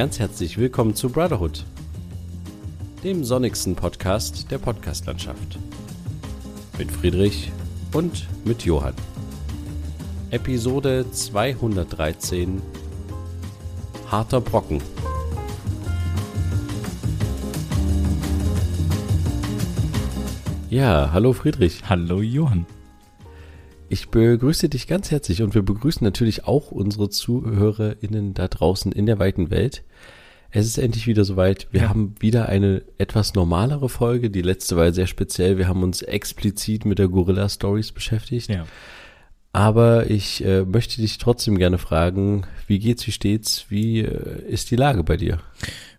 Ganz herzlich willkommen zu Brotherhood, dem sonnigsten Podcast der Podcastlandschaft. Mit Friedrich und mit Johann. Episode 213 Harter Brocken. Ja, hallo Friedrich. Hallo Johann. Ich begrüße dich ganz herzlich und wir begrüßen natürlich auch unsere ZuhörerInnen da draußen in der weiten Welt. Es ist endlich wieder soweit. Wir ja. haben wieder eine etwas normalere Folge. Die letzte war sehr speziell. Wir haben uns explizit mit der Gorilla Stories beschäftigt. Ja. Aber ich äh, möchte dich trotzdem gerne fragen, wie geht's, wie steht's, wie äh, ist die Lage bei dir?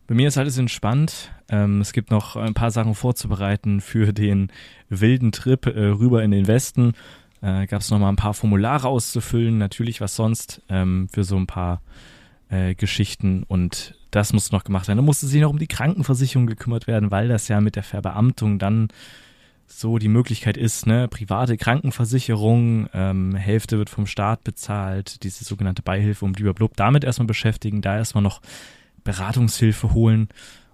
Bei mir ist alles entspannt. Ähm, es gibt noch ein paar Sachen vorzubereiten für den wilden Trip äh, rüber in den Westen äh, gab es nochmal ein paar Formulare auszufüllen, natürlich was sonst, ähm, für so ein paar äh, Geschichten und das musste noch gemacht werden. Da musste sich noch um die Krankenversicherung gekümmert werden, weil das ja mit der Verbeamtung dann so die Möglichkeit ist, ne, private Krankenversicherung, ähm, Hälfte wird vom Staat bezahlt, diese sogenannte Beihilfe um blub damit erstmal beschäftigen, da erstmal noch Beratungshilfe holen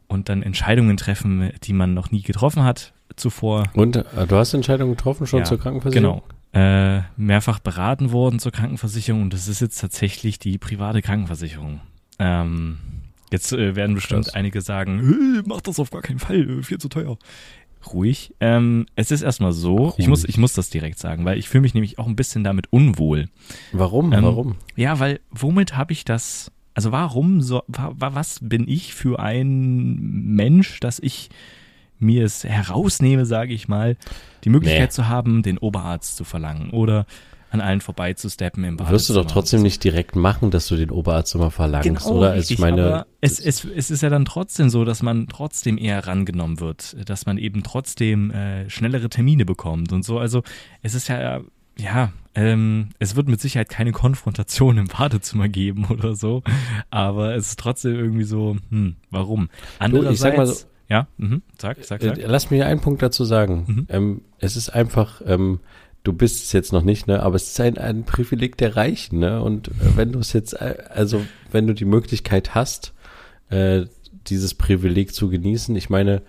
und dann Entscheidungen treffen, die man noch nie getroffen hat zuvor. Und äh, du hast Entscheidungen getroffen schon ja, zur Krankenversicherung? Genau äh, mehrfach beraten worden zur Krankenversicherung und das ist jetzt tatsächlich die private Krankenversicherung. Ähm, jetzt äh, werden bestimmt Krass. einige sagen, mach das auf gar keinen Fall, viel zu teuer. Ruhig. Ähm, es ist erstmal so, ich muss, ich muss das direkt sagen, weil ich fühle mich nämlich auch ein bisschen damit unwohl. Warum? Ähm, Warum? Ja, weil womit habe ich das, also warum so, was bin ich für ein Mensch, dass ich mir es herausnehme, sage ich mal, die Möglichkeit nee. zu haben, den Oberarzt zu verlangen oder an allen vorbeizusteppen im Badezimmer. Wirst du doch trotzdem nicht direkt machen, dass du den Oberarzt immer verlangst, genau, oder? Also richtig, ich meine, aber es, es, es ist ja dann trotzdem so, dass man trotzdem eher rangenommen wird, dass man eben trotzdem äh, schnellere Termine bekommt und so. Also es ist ja, ja, ähm, es wird mit Sicherheit keine Konfrontation im Badezimmer geben oder so, aber es ist trotzdem irgendwie so, hm, warum? Andererseits, du, ich sag mal so, ja, mhm. sag, sag, sag. Äh, lass mir einen Punkt dazu sagen. Mhm. Ähm, es ist einfach, ähm, du bist es jetzt noch nicht, ne, aber es ist ein, ein Privileg der Reichen, ne? Und äh, wenn du es jetzt, äh, also wenn du die Möglichkeit hast, äh, dieses Privileg zu genießen, ich meine,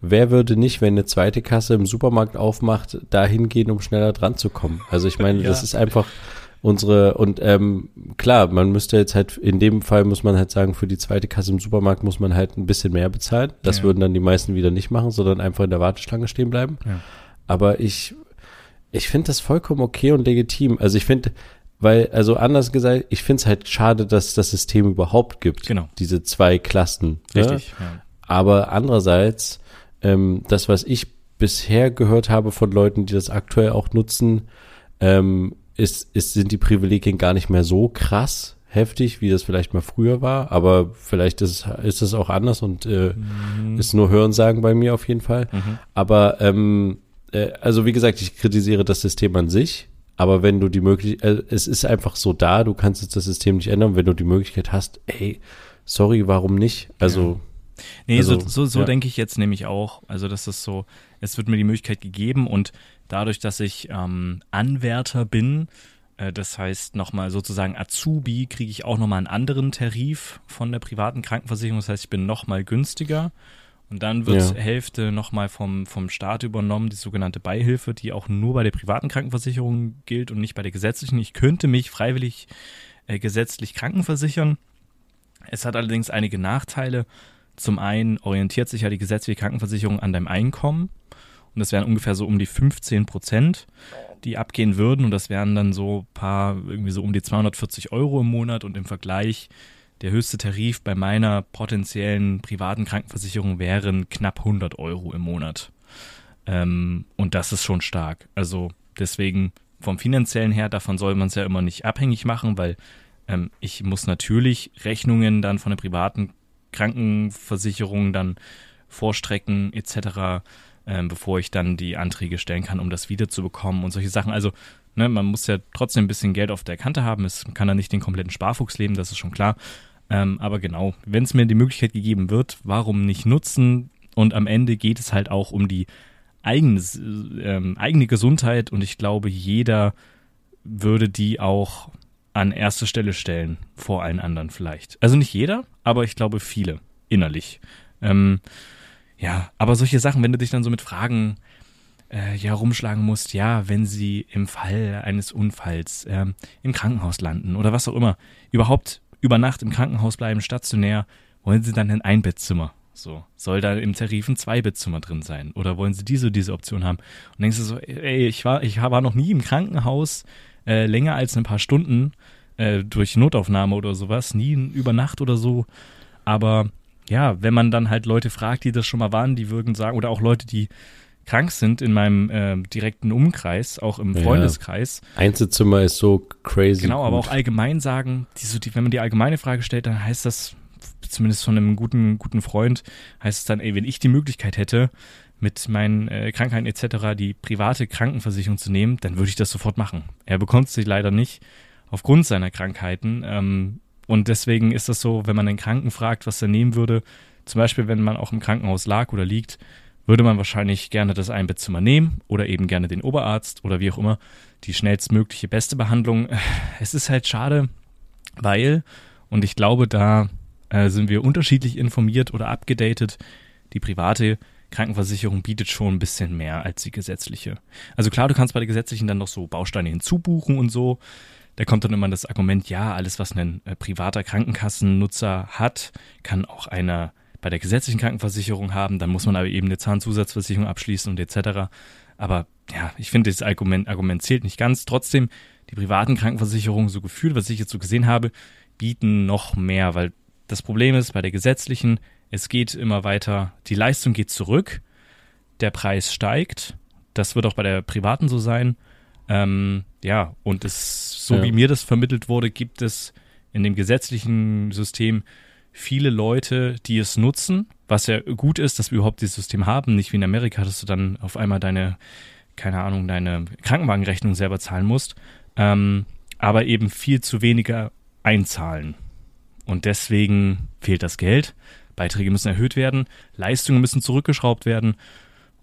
wer würde nicht, wenn eine zweite Kasse im Supermarkt aufmacht, dahin gehen, um schneller dran zu kommen? Also ich meine, ja. das ist einfach unsere und ähm, klar, man müsste jetzt halt in dem Fall muss man halt sagen, für die zweite Kasse im Supermarkt muss man halt ein bisschen mehr bezahlen. Das ja. würden dann die meisten wieder nicht machen, sondern einfach in der Warteschlange stehen bleiben. Ja. Aber ich ich finde das vollkommen okay und legitim. Also ich finde, weil, also anders gesagt, ich finde es halt schade, dass das System überhaupt gibt. Genau. Diese zwei Klassen. Ne? Richtig. Ne? Ja. Aber andererseits, ähm, das, was ich bisher gehört habe von Leuten, die das aktuell auch nutzen, ähm, ist, ist, sind die Privilegien gar nicht mehr so krass heftig, wie das vielleicht mal früher war, aber vielleicht ist, ist es auch anders und äh, mhm. ist nur Hörensagen bei mir auf jeden Fall. Mhm. Aber ähm, äh, also wie gesagt, ich kritisiere das System an sich, aber wenn du die Möglichkeit, äh, es ist einfach so da, du kannst jetzt das System nicht ändern, wenn du die Möglichkeit hast, ey, sorry, warum nicht? Also ja. Nee, also, so, so, so ja. denke ich jetzt nämlich auch. Also, das ist so, es wird mir die Möglichkeit gegeben und dadurch, dass ich ähm, Anwärter bin, äh, das heißt nochmal sozusagen Azubi, kriege ich auch nochmal einen anderen Tarif von der privaten Krankenversicherung. Das heißt, ich bin nochmal günstiger. Und dann wird ja. Hälfte nochmal vom, vom Staat übernommen, die sogenannte Beihilfe, die auch nur bei der privaten Krankenversicherung gilt und nicht bei der gesetzlichen. Ich könnte mich freiwillig äh, gesetzlich krankenversichern. Es hat allerdings einige Nachteile. Zum einen orientiert sich ja die gesetzliche Krankenversicherung an deinem Einkommen. Und das wären ungefähr so um die 15 Prozent, die abgehen würden. Und das wären dann so paar, irgendwie so um die 240 Euro im Monat. Und im Vergleich, der höchste Tarif bei meiner potenziellen privaten Krankenversicherung wären knapp 100 Euro im Monat. Ähm, und das ist schon stark. Also deswegen vom finanziellen her, davon soll man es ja immer nicht abhängig machen, weil ähm, ich muss natürlich Rechnungen dann von der privaten Krankenversicherung dann vorstrecken etc ähm, bevor ich dann die Anträge stellen kann, um das wiederzubekommen und solche Sachen. Also ne, man muss ja trotzdem ein bisschen Geld auf der Kante haben. Es kann da nicht den kompletten Sparfuchs leben, das ist schon klar. Ähm, aber genau, wenn es mir die Möglichkeit gegeben wird, warum nicht nutzen? Und am Ende geht es halt auch um die eigene, ähm, eigene Gesundheit und ich glaube, jeder würde die auch an erste Stelle stellen, vor allen anderen vielleicht. Also nicht jeder, aber ich glaube viele, innerlich. Ähm, ja, aber solche Sachen, wenn du dich dann so mit Fragen äh, ja rumschlagen musst, ja, wenn sie im Fall eines Unfalls äh, im Krankenhaus landen oder was auch immer, überhaupt über Nacht im Krankenhaus bleiben, stationär, wollen sie dann ein Einbettzimmer? So, soll da im Tarif ein Zweibettzimmer drin sein? Oder wollen sie diese diese Option haben? Und denkst du so, ey, ich war, ich war noch nie im Krankenhaus äh, länger als ein paar Stunden äh, durch Notaufnahme oder sowas, nie über Nacht oder so. Aber ja, wenn man dann halt Leute fragt, die das schon mal waren, die würden sagen, oder auch Leute, die krank sind in meinem äh, direkten Umkreis, auch im Freundeskreis. Ja. Einzelzimmer ist so crazy. Genau, gut. aber auch allgemein sagen, die, so die, wenn man die allgemeine Frage stellt, dann heißt das, zumindest von einem guten, guten Freund, heißt es dann, ey, wenn ich die Möglichkeit hätte, mit meinen äh, Krankheiten etc. die private Krankenversicherung zu nehmen, dann würde ich das sofort machen. Er bekommt sie leider nicht aufgrund seiner Krankheiten. Ähm, und deswegen ist das so, wenn man den Kranken fragt, was er nehmen würde, zum Beispiel, wenn man auch im Krankenhaus lag oder liegt, würde man wahrscheinlich gerne das Einbettzimmer nehmen oder eben gerne den Oberarzt oder wie auch immer die schnellstmögliche beste Behandlung. Es ist halt schade, weil, und ich glaube, da äh, sind wir unterschiedlich informiert oder abgedatet, die private Krankenversicherung bietet schon ein bisschen mehr als die gesetzliche. Also klar, du kannst bei der gesetzlichen dann noch so Bausteine hinzubuchen und so. Da kommt dann immer das Argument, ja, alles, was ein äh, privater Krankenkassennutzer hat, kann auch einer bei der gesetzlichen Krankenversicherung haben, dann muss man aber eben eine Zahnzusatzversicherung abschließen und etc. Aber ja, ich finde, das Argument, Argument zählt nicht ganz. Trotzdem, die privaten Krankenversicherungen, so gefühlt, was ich jetzt so gesehen habe, bieten noch mehr, weil das Problem ist, bei der gesetzlichen, es geht immer weiter, die Leistung geht zurück, der Preis steigt. Das wird auch bei der privaten so sein. Ähm, ja, und es, so ja. wie mir das vermittelt wurde, gibt es in dem gesetzlichen System viele Leute, die es nutzen, was ja gut ist, dass wir überhaupt dieses System haben. Nicht wie in Amerika, dass du dann auf einmal deine, keine Ahnung, deine Krankenwagenrechnung selber zahlen musst, ähm, aber eben viel zu weniger einzahlen. Und deswegen fehlt das Geld. Beiträge müssen erhöht werden, Leistungen müssen zurückgeschraubt werden.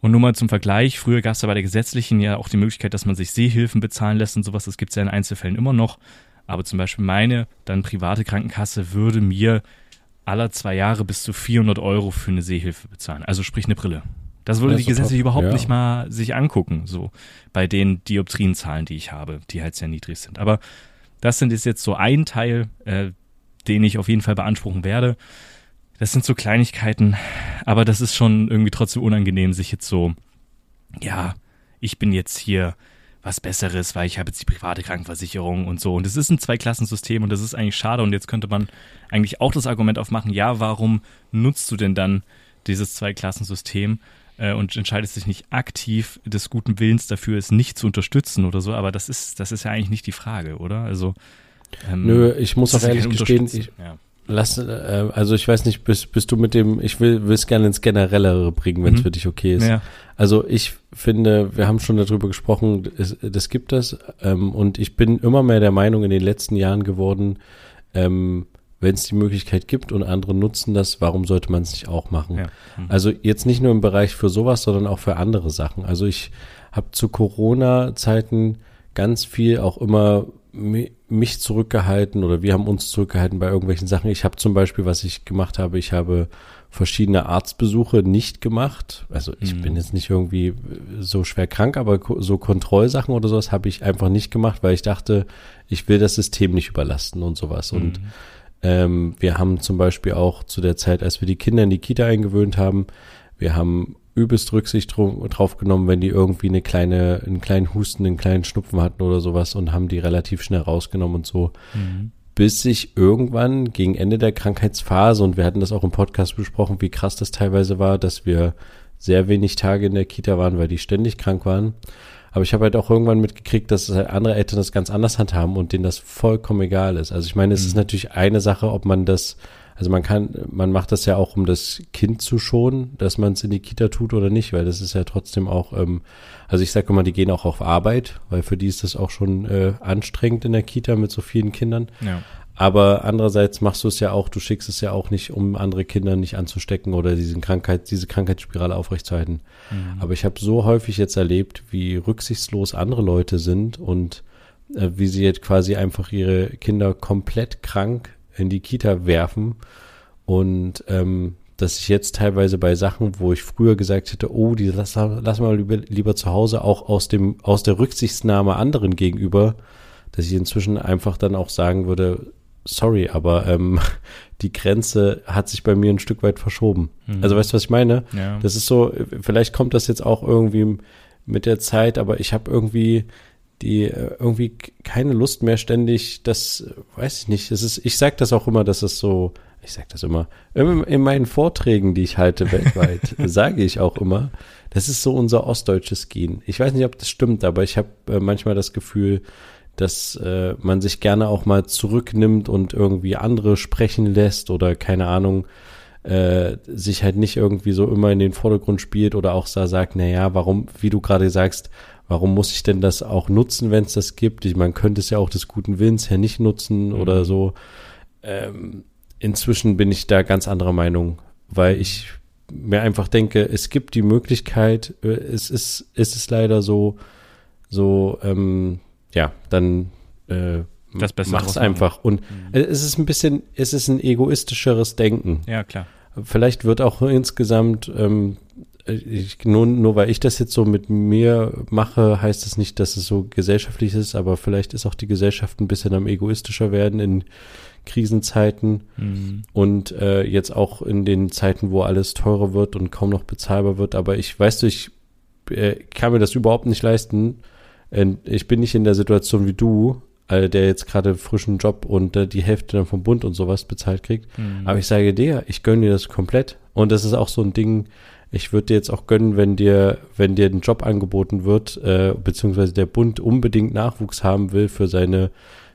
Und nur mal zum Vergleich, früher gab es ja bei der gesetzlichen ja auch die Möglichkeit, dass man sich Sehhilfen bezahlen lässt und sowas. Das gibt es ja in Einzelfällen immer noch. Aber zum Beispiel meine dann private Krankenkasse würde mir aller zwei Jahre bis zu 400 Euro für eine Sehhilfe bezahlen. Also sprich eine Brille. Das würde die gesetzlich überhaupt ja. nicht mal sich angucken, so bei den Dioptrienzahlen, die ich habe, die halt sehr niedrig sind. Aber das sind jetzt so ein Teil, äh, den ich auf jeden Fall beanspruchen werde. Das sind so Kleinigkeiten, aber das ist schon irgendwie trotzdem unangenehm, sich jetzt so, ja, ich bin jetzt hier was Besseres, weil ich habe jetzt die private Krankenversicherung und so. Und es ist ein Zweiklassensystem und das ist eigentlich schade. Und jetzt könnte man eigentlich auch das Argument aufmachen, ja, warum nutzt du denn dann dieses Zweiklassensystem äh, und entscheidest dich nicht aktiv des guten Willens dafür, es nicht zu unterstützen oder so? Aber das ist, das ist ja eigentlich nicht die Frage, oder? Also ähm, Nö, ich muss auch ehrlich gestehen, ich, ja. Lass, äh, also ich weiß nicht, bist, bist du mit dem, ich will es gerne ins Generellere bringen, wenn es mhm. für dich okay ist. Ja. Also ich finde, wir haben schon darüber gesprochen, es, das gibt es ähm, und ich bin immer mehr der Meinung in den letzten Jahren geworden, ähm, wenn es die Möglichkeit gibt und andere nutzen das, warum sollte man es nicht auch machen? Ja. Mhm. Also jetzt nicht nur im Bereich für sowas, sondern auch für andere Sachen. Also ich habe zu Corona-Zeiten ganz viel auch immer mich zurückgehalten oder wir haben uns zurückgehalten bei irgendwelchen Sachen. Ich habe zum Beispiel, was ich gemacht habe, ich habe verschiedene Arztbesuche nicht gemacht. Also ich mhm. bin jetzt nicht irgendwie so schwer krank, aber so Kontrollsachen oder sowas habe ich einfach nicht gemacht, weil ich dachte, ich will das System nicht überlasten und sowas. Mhm. Und ähm, wir haben zum Beispiel auch zu der Zeit, als wir die Kinder in die Kita eingewöhnt haben, wir haben übelst Rücksicht drauf genommen, wenn die irgendwie eine kleine, einen kleinen Husten, einen kleinen Schnupfen hatten oder sowas und haben die relativ schnell rausgenommen und so. Mhm. Bis sich irgendwann gegen Ende der Krankheitsphase, und wir hatten das auch im Podcast besprochen, wie krass das teilweise war, dass wir sehr wenig Tage in der Kita waren, weil die ständig krank waren. Aber ich habe halt auch irgendwann mitgekriegt, dass halt andere Eltern das ganz anders handhaben und denen das vollkommen egal ist. Also ich meine, es mhm. ist natürlich eine Sache, ob man das also man kann, man macht das ja auch, um das Kind zu schonen, dass man es in die Kita tut oder nicht, weil das ist ja trotzdem auch, ähm, also ich sage immer, die gehen auch auf Arbeit, weil für die ist das auch schon äh, anstrengend in der Kita mit so vielen Kindern. Ja. Aber andererseits machst du es ja auch, du schickst es ja auch nicht, um andere Kinder nicht anzustecken oder diesen Krankheit, diese Krankheitsspirale aufrechtzuerhalten. Mhm. Aber ich habe so häufig jetzt erlebt, wie rücksichtslos andere Leute sind und äh, wie sie jetzt quasi einfach ihre Kinder komplett krank in die Kita werfen und ähm, dass ich jetzt teilweise bei Sachen, wo ich früher gesagt hätte, oh, die lass, lass mal lieber, lieber zu Hause, auch aus dem, aus der Rücksichtsnahme anderen gegenüber, dass ich inzwischen einfach dann auch sagen würde, sorry, aber ähm, die Grenze hat sich bei mir ein Stück weit verschoben. Mhm. Also weißt du, was ich meine? Ja. Das ist so, vielleicht kommt das jetzt auch irgendwie mit der Zeit, aber ich habe irgendwie die äh, irgendwie keine Lust mehr ständig, das weiß ich nicht. Es ist, ich sag das auch immer, dass es so, ich sag das immer, in meinen Vorträgen, die ich halte weltweit, sage ich auch immer, das ist so unser ostdeutsches Gen. Ich weiß nicht, ob das stimmt, aber ich habe äh, manchmal das Gefühl, dass äh, man sich gerne auch mal zurücknimmt und irgendwie andere sprechen lässt oder keine Ahnung, äh, sich halt nicht irgendwie so immer in den Vordergrund spielt oder auch da sagt, na ja, warum, wie du gerade sagst, warum muss ich denn das auch nutzen, wenn es das gibt? Ich, man könnte es ja auch des guten Willens her nicht nutzen mhm. oder so. Ähm, inzwischen bin ich da ganz anderer Meinung, weil ich mir einfach denke, es gibt die Möglichkeit, äh, es ist, es ist leider so, so, ähm, ja, dann äh, mach's einfach. Und mhm. es ist ein bisschen, es ist ein egoistischeres Denken. Ja, klar. Vielleicht wird auch insgesamt, ähm, ich, nur, nur weil ich das jetzt so mit mir mache, heißt es das nicht, dass es so gesellschaftlich ist, aber vielleicht ist auch die Gesellschaft ein bisschen am egoistischer werden in Krisenzeiten mhm. und äh, jetzt auch in den Zeiten, wo alles teurer wird und kaum noch bezahlbar wird. Aber ich weiß du, ich äh, kann mir das überhaupt nicht leisten, ich bin nicht in der Situation wie du, äh, der jetzt gerade frischen Job und äh, die Hälfte dann vom Bund und sowas bezahlt kriegt. Mhm. Aber ich sage dir, ich gönne dir das komplett. Und das ist auch so ein Ding, ich würde dir jetzt auch gönnen, wenn dir, wenn dir ein Job angeboten wird, äh, beziehungsweise der Bund unbedingt Nachwuchs haben will für seine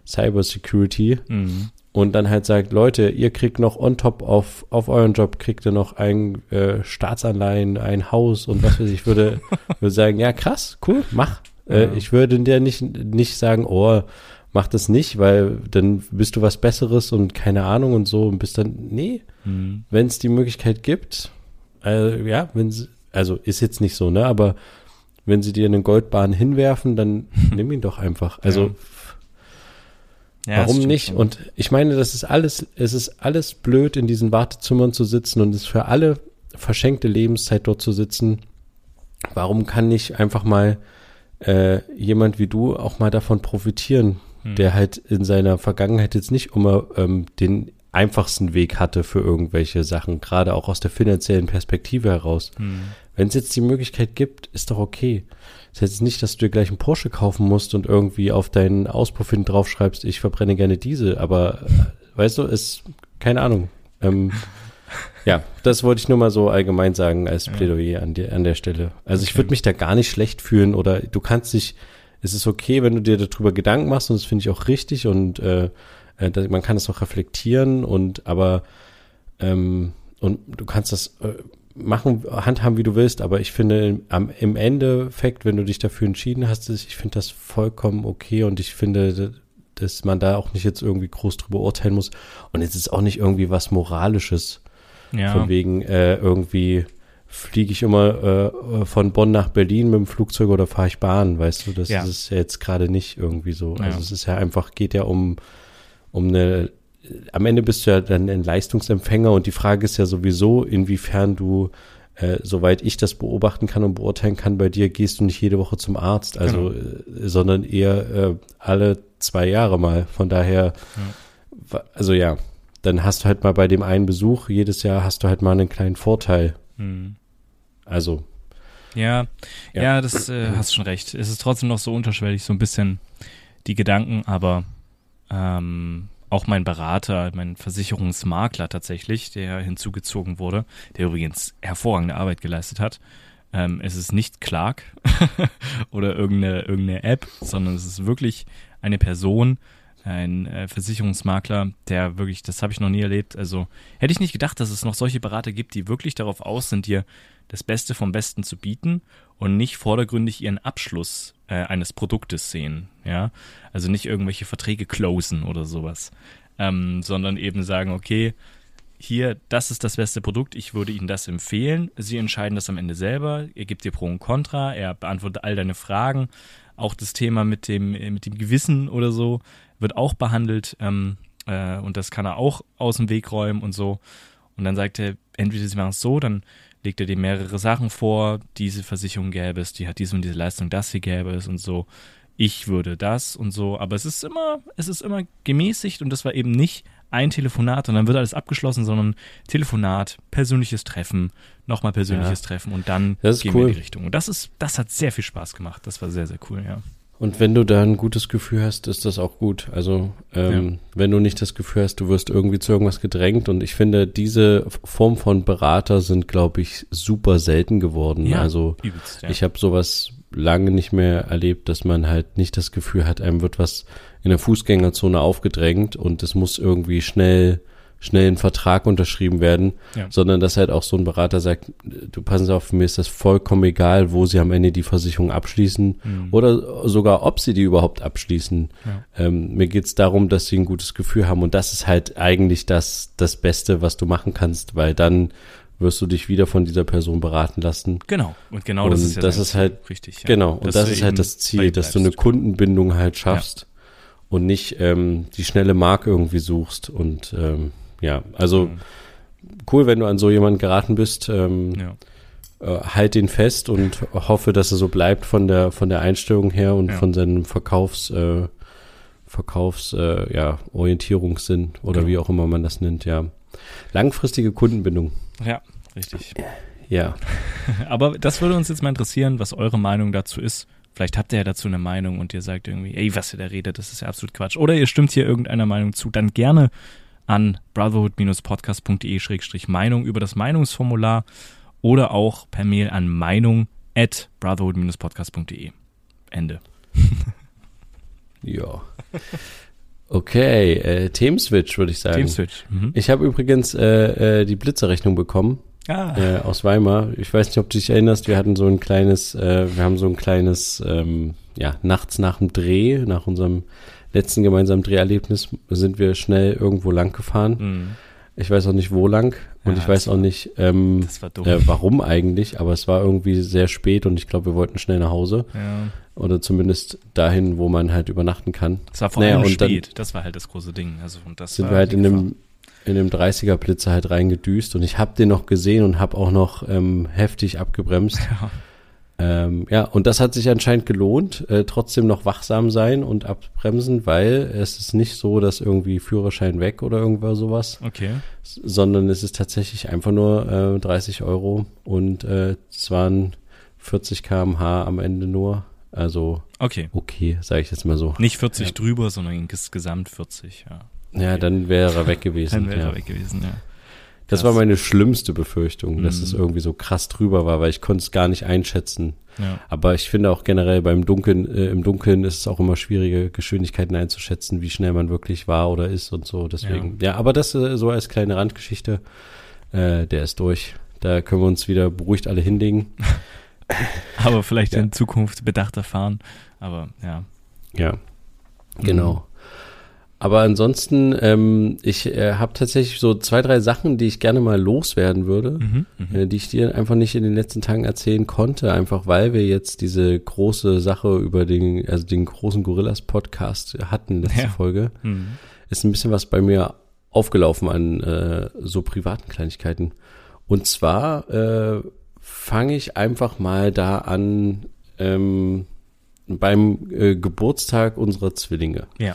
Cybersecurity mhm. und dann halt sagt, Leute, ihr kriegt noch on top auf, auf euren Job, kriegt ihr noch ein äh, Staatsanleihen, ein Haus und was weiß ich, würde, würde sagen, ja krass, cool, mach. Äh, ich würde dir nicht, nicht sagen, oh, mach das nicht, weil dann bist du was Besseres und keine Ahnung und so und bist dann, nee, mhm. wenn es die Möglichkeit gibt, äh, ja, wenn sie, also ist jetzt nicht so, ne, aber wenn sie dir einen Goldbahn hinwerfen, dann nimm ihn doch einfach. Also ja. Warum nicht? Schon. Und ich meine, das ist alles, es ist alles blöd, in diesen Wartezimmern zu sitzen und es ist für alle verschenkte Lebenszeit dort zu sitzen. Warum kann nicht einfach mal äh, jemand wie du auch mal davon profitieren, hm. der halt in seiner Vergangenheit jetzt nicht immer ähm, den einfachsten Weg hatte für irgendwelche Sachen, gerade auch aus der finanziellen Perspektive heraus. Hm. Wenn es jetzt die Möglichkeit gibt, ist doch okay. Das heißt nicht, dass du dir gleich einen Porsche kaufen musst und irgendwie auf deinen Auspuff hin draufschreibst, ich verbrenne gerne Diesel, aber äh, weißt du, ist keine Ahnung. Ähm, ja, das wollte ich nur mal so allgemein sagen als Plädoyer an, die, an der Stelle. Also okay. ich würde mich da gar nicht schlecht fühlen oder du kannst dich, es ist okay, wenn du dir darüber Gedanken machst und das finde ich auch richtig und äh, äh man kann das auch reflektieren und aber ähm, und du kannst das äh, machen, handhaben, wie du willst, aber ich finde am, im Endeffekt, wenn du dich dafür entschieden hast, ich finde das vollkommen okay und ich finde, dass man da auch nicht jetzt irgendwie groß drüber urteilen muss und jetzt ist auch nicht irgendwie was Moralisches ja. Von wegen äh, irgendwie fliege ich immer äh, von Bonn nach Berlin mit dem Flugzeug oder fahre ich Bahn, weißt du, das ja. ist ja jetzt gerade nicht irgendwie so. Ja. Also es ist ja einfach, geht ja um, um eine, am Ende bist du ja dann ein Leistungsempfänger und die Frage ist ja sowieso, inwiefern du, äh, soweit ich das beobachten kann und beurteilen kann, bei dir gehst du nicht jede Woche zum Arzt, also, genau. äh, sondern eher äh, alle zwei Jahre mal. Von daher, ja. also ja, dann hast du halt mal bei dem einen Besuch jedes Jahr hast du halt mal einen kleinen Vorteil. Mhm. Also. Ja, ja, ja das äh, hast schon recht. Es ist trotzdem noch so unterschwellig, so ein bisschen die Gedanken, aber ähm, auch mein Berater, mein Versicherungsmakler tatsächlich, der hinzugezogen wurde, der übrigens hervorragende Arbeit geleistet hat. Ähm, es ist nicht Clark oder irgendeine, irgendeine App, sondern es ist wirklich eine Person, ein äh, Versicherungsmakler, der wirklich, das habe ich noch nie erlebt. Also hätte ich nicht gedacht, dass es noch solche Berater gibt, die wirklich darauf aus sind, dir das Beste vom Besten zu bieten und nicht vordergründig ihren Abschluss äh, eines Produktes sehen. Ja, also nicht irgendwelche Verträge closen oder sowas, ähm, sondern eben sagen, okay, hier, das ist das beste Produkt, ich würde Ihnen das empfehlen. Sie entscheiden das am Ende selber. Er gibt dir Pro und Contra, er beantwortet all deine Fragen. Auch das Thema mit dem, mit dem Gewissen oder so wird auch behandelt ähm, äh, und das kann er auch aus dem Weg räumen und so. Und dann sagt er, entweder sie machen es so, dann legt er dir mehrere Sachen vor, diese Versicherung gäbe es, die hat diese und diese Leistung, das hier gäbe es und so. Ich würde das und so, aber es ist immer, es ist immer gemäßigt und das war eben nicht ein Telefonat und dann wird alles abgeschlossen, sondern Telefonat, persönliches Treffen, nochmal persönliches ja. Treffen und dann gehen cool. wir in die Richtung. Und das ist, das hat sehr viel Spaß gemacht. Das war sehr, sehr cool, ja. Und wenn du da ein gutes Gefühl hast, ist das auch gut. Also ähm, ja. wenn du nicht das Gefühl hast, du wirst irgendwie zu irgendwas gedrängt. Und ich finde, diese Form von Berater sind, glaube ich, super selten geworden. Ja, also übelst, ja. ich habe sowas lange nicht mehr erlebt, dass man halt nicht das Gefühl hat, einem wird was in der Fußgängerzone aufgedrängt und es muss irgendwie schnell schnell ein Vertrag unterschrieben werden, ja. sondern dass halt auch so ein Berater sagt, du passen Sie auf, mir ist das vollkommen egal, wo Sie am Ende die Versicherung abschließen mhm. oder sogar, ob Sie die überhaupt abschließen. Ja. Ähm, mir geht es darum, dass Sie ein gutes Gefühl haben und das ist halt eigentlich das, das Beste, was du machen kannst, weil dann wirst du dich wieder von dieser Person beraten lassen. Genau. Und genau und das ist ja das ist halt richtig. Ja. Genau. Und das ist halt das Ziel, dass du eine Kundenbindung halt schaffst und nicht ähm, die schnelle Mark irgendwie suchst und ähm, ja, also mhm. cool, wenn du an so jemanden geraten bist. Ähm, ja. äh, halt den fest und hoffe, dass er so bleibt von der von der Einstellung her und ja. von seinem Verkaufs äh, Verkaufs äh, ja, Orientierungssinn oder genau. wie auch immer man das nennt, ja. Langfristige Kundenbindung. Ja, richtig. Ja. Aber das würde uns jetzt mal interessieren, was eure Meinung dazu ist. Vielleicht habt ihr ja dazu eine Meinung und ihr sagt irgendwie, ey, was ihr da redet, das ist ja absolut Quatsch. Oder ihr stimmt hier irgendeiner Meinung zu. Dann gerne an brotherhood-podcast.de-meinung über das Meinungsformular oder auch per Mail an meinung at brotherhood-podcast.de. Ende. ja. Okay, äh, Themenswitch würde ich sagen. Themenswitch. Mhm. Ich habe übrigens äh, äh, die Blitzerrechnung bekommen ah. äh, aus Weimar. Ich weiß nicht, ob du dich erinnerst, wir hatten so ein kleines, äh, wir haben so ein kleines, ähm, ja, nachts nach dem Dreh, nach unserem letzten gemeinsamen Dreherlebnis sind wir schnell irgendwo lang gefahren. Mhm. Ich weiß auch nicht, wo lang und ja, ich weiß auch nicht, ähm, äh, warum eigentlich, aber es war irgendwie sehr spät und ich glaube, wir wollten schnell nach Hause. Ja. Oder zumindest dahin, wo man halt übernachten kann. Es war vor allem naja, spät, dann das war halt das große Ding. Also, und das sind wir halt in dem, in dem 30er Blitzer halt reingedüst und ich habe den noch gesehen und habe auch noch ähm, heftig abgebremst. Ja. Ähm, ja, und das hat sich anscheinend gelohnt, äh, trotzdem noch wachsam sein und abbremsen, weil es ist nicht so, dass irgendwie Führerschein weg oder irgendwas sowas. Okay. Sondern es ist tatsächlich einfach nur äh, 30 Euro und äh, es waren 40 kmh am Ende nur. Also okay, okay, sage ich jetzt mal so. Nicht 40 ja. drüber, sondern insgesamt 40, ja. Okay. Ja, dann wäre er weg gewesen. dann wäre er ja. weg gewesen, ja. Das war meine schlimmste Befürchtung, dass mhm. es irgendwie so krass drüber war, weil ich konnte es gar nicht einschätzen. Ja. Aber ich finde auch generell beim Dunkeln, äh, im Dunkeln ist es auch immer schwierige Geschwindigkeiten einzuschätzen, wie schnell man wirklich war oder ist und so. Deswegen, ja, ja aber das äh, so als kleine Randgeschichte, äh, der ist durch. Da können wir uns wieder beruhigt alle hinlegen. aber vielleicht ja. in Zukunft bedachter fahren. Aber ja. Ja, genau. Mhm. Aber ansonsten, ähm, ich äh, habe tatsächlich so zwei, drei Sachen, die ich gerne mal loswerden würde, mhm, mhm, äh, die ich dir einfach nicht in den letzten Tagen erzählen konnte, einfach weil wir jetzt diese große Sache über den, also den großen Gorillas-Podcast hatten, letzte ja. Folge. Mhm. Ist ein bisschen was bei mir aufgelaufen an äh, so privaten Kleinigkeiten. Und zwar äh, fange ich einfach mal da an ähm, beim äh, Geburtstag unserer Zwillinge. Ja.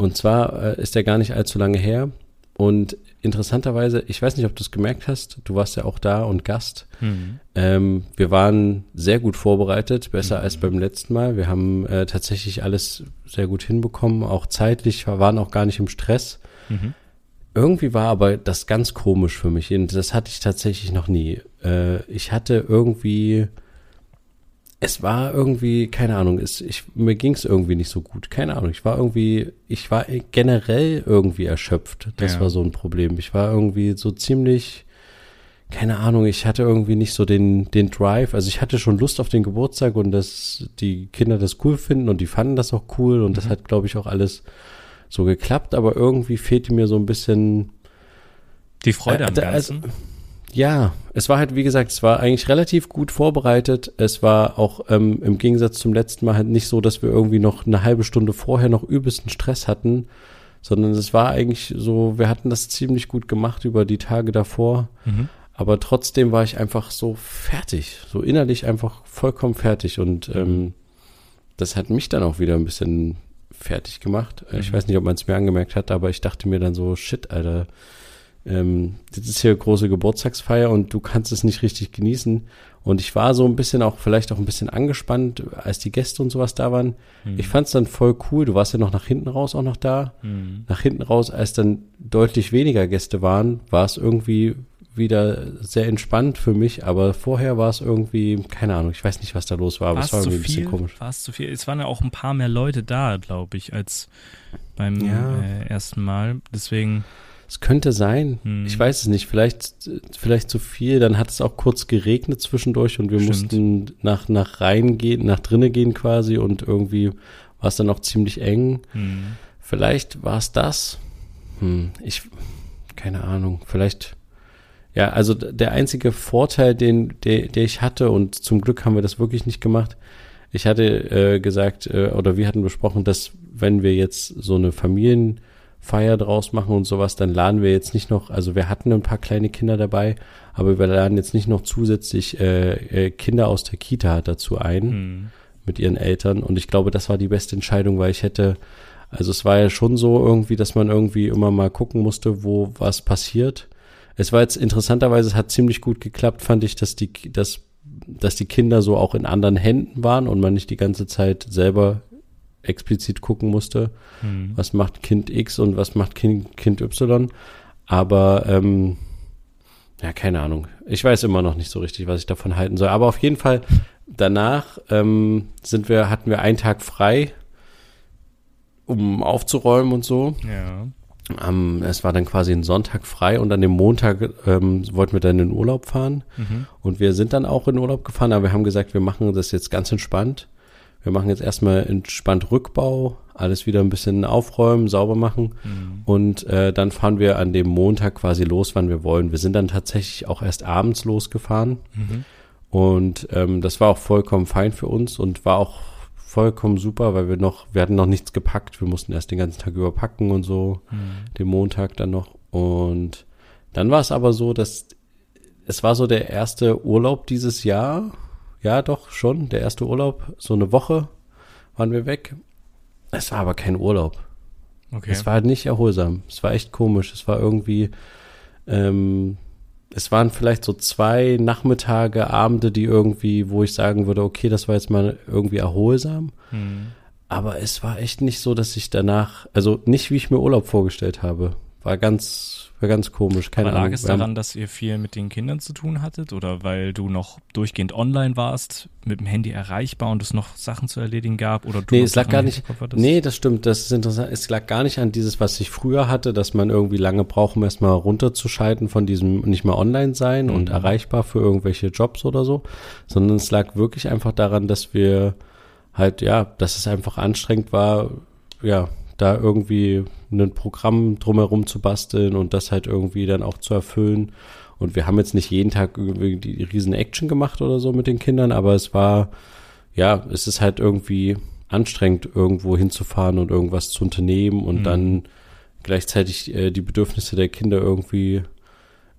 Und zwar äh, ist der gar nicht allzu lange her. Und interessanterweise, ich weiß nicht, ob du es gemerkt hast, du warst ja auch da und Gast. Mhm. Ähm, wir waren sehr gut vorbereitet, besser mhm. als beim letzten Mal. Wir haben äh, tatsächlich alles sehr gut hinbekommen, auch zeitlich, waren auch gar nicht im Stress. Mhm. Irgendwie war aber das ganz komisch für mich. Und das hatte ich tatsächlich noch nie. Äh, ich hatte irgendwie es war irgendwie, keine Ahnung, es, ich, mir ging es irgendwie nicht so gut. Keine Ahnung. Ich war irgendwie, ich war generell irgendwie erschöpft. Das ja. war so ein Problem. Ich war irgendwie so ziemlich, keine Ahnung, ich hatte irgendwie nicht so den, den Drive. Also ich hatte schon Lust auf den Geburtstag und dass die Kinder das cool finden und die fanden das auch cool und mhm. das hat, glaube ich, auch alles so geklappt, aber irgendwie fehlte mir so ein bisschen Die Freude am Ganzen. Also, ja, es war halt, wie gesagt, es war eigentlich relativ gut vorbereitet. Es war auch ähm, im Gegensatz zum letzten Mal halt nicht so, dass wir irgendwie noch eine halbe Stunde vorher noch übelsten Stress hatten, sondern es war eigentlich so, wir hatten das ziemlich gut gemacht über die Tage davor. Mhm. Aber trotzdem war ich einfach so fertig, so innerlich einfach vollkommen fertig. Und ähm, das hat mich dann auch wieder ein bisschen fertig gemacht. Mhm. Ich weiß nicht, ob man es mir angemerkt hat, aber ich dachte mir dann so, shit, Alter, ähm, das ist hier große Geburtstagsfeier und du kannst es nicht richtig genießen. Und ich war so ein bisschen auch, vielleicht auch ein bisschen angespannt, als die Gäste und sowas da waren. Mhm. Ich fand es dann voll cool. Du warst ja noch nach hinten raus auch noch da. Mhm. Nach hinten raus, als dann deutlich weniger Gäste waren, war es irgendwie wieder sehr entspannt für mich, aber vorher war es irgendwie, keine Ahnung, ich weiß nicht, was da los war, aber es war irgendwie ein bisschen komisch. War es zu viel? Es waren ja auch ein paar mehr Leute da, glaube ich, als beim ja. äh, ersten Mal. Deswegen. Es könnte sein. Hm. Ich weiß es nicht. Vielleicht, vielleicht zu viel. Dann hat es auch kurz geregnet zwischendurch und wir Stimmt. mussten nach, nach rein gehen, nach drinnen gehen quasi und irgendwie war es dann auch ziemlich eng. Hm. Vielleicht war es das. Hm, ich, keine Ahnung. Vielleicht, ja, also der einzige Vorteil, den, der, der ich hatte und zum Glück haben wir das wirklich nicht gemacht. Ich hatte äh, gesagt, äh, oder wir hatten besprochen, dass wenn wir jetzt so eine Familien Feier draus machen und sowas, dann laden wir jetzt nicht noch, also wir hatten ein paar kleine Kinder dabei, aber wir laden jetzt nicht noch zusätzlich äh, äh, Kinder aus der Kita dazu ein mhm. mit ihren Eltern. Und ich glaube, das war die beste Entscheidung, weil ich hätte, also es war ja schon so irgendwie, dass man irgendwie immer mal gucken musste, wo was passiert. Es war jetzt interessanterweise, es hat ziemlich gut geklappt, fand ich, dass die, dass, dass die Kinder so auch in anderen Händen waren und man nicht die ganze Zeit selber explizit gucken musste, mhm. was macht Kind X und was macht Kind, kind Y. Aber ähm, ja, keine Ahnung. Ich weiß immer noch nicht so richtig, was ich davon halten soll. Aber auf jeden Fall danach ähm, sind wir, hatten wir einen Tag frei, um aufzuräumen und so. Ja. Um, es war dann quasi ein Sonntag frei und an dem Montag ähm, wollten wir dann in den Urlaub fahren. Mhm. Und wir sind dann auch in den Urlaub gefahren, aber wir haben gesagt, wir machen das jetzt ganz entspannt. Wir machen jetzt erstmal entspannt Rückbau, alles wieder ein bisschen aufräumen, sauber machen mhm. und äh, dann fahren wir an dem Montag quasi los, wann wir wollen. Wir sind dann tatsächlich auch erst abends losgefahren mhm. und ähm, das war auch vollkommen fein für uns und war auch vollkommen super, weil wir noch, wir hatten noch nichts gepackt. Wir mussten erst den ganzen Tag überpacken und so, mhm. den Montag dann noch. Und dann war es aber so, dass es war so der erste Urlaub dieses Jahr, ja, doch, schon. Der erste Urlaub, so eine Woche waren wir weg. Es war aber kein Urlaub. Okay. Es war halt nicht erholsam. Es war echt komisch. Es war irgendwie, ähm, es waren vielleicht so zwei Nachmittage, Abende, die irgendwie, wo ich sagen würde, okay, das war jetzt mal irgendwie erholsam. Hm. Aber es war echt nicht so, dass ich danach, also nicht wie ich mir Urlaub vorgestellt habe. War ganz, war ganz komisch. Keine Aber Ahnung. lag es daran, dass ihr viel mit den Kindern zu tun hattet oder weil du noch durchgehend online warst, mit dem Handy erreichbar und es noch Sachen zu erledigen gab oder du Nee, es lag gar nicht. Nee, das stimmt, das ist interessant. Es lag gar nicht an dieses, was ich früher hatte, dass man irgendwie lange braucht, um erstmal runterzuschalten von diesem nicht mehr online sein mhm. und erreichbar für irgendwelche Jobs oder so, sondern es lag wirklich einfach daran, dass wir halt, ja, dass es einfach anstrengend war, ja, da irgendwie ein Programm drumherum zu basteln und das halt irgendwie dann auch zu erfüllen. Und wir haben jetzt nicht jeden Tag irgendwie die riesen Action gemacht oder so mit den Kindern, aber es war, ja, es ist halt irgendwie anstrengend, irgendwo hinzufahren und irgendwas zu unternehmen und mhm. dann gleichzeitig äh, die Bedürfnisse der Kinder irgendwie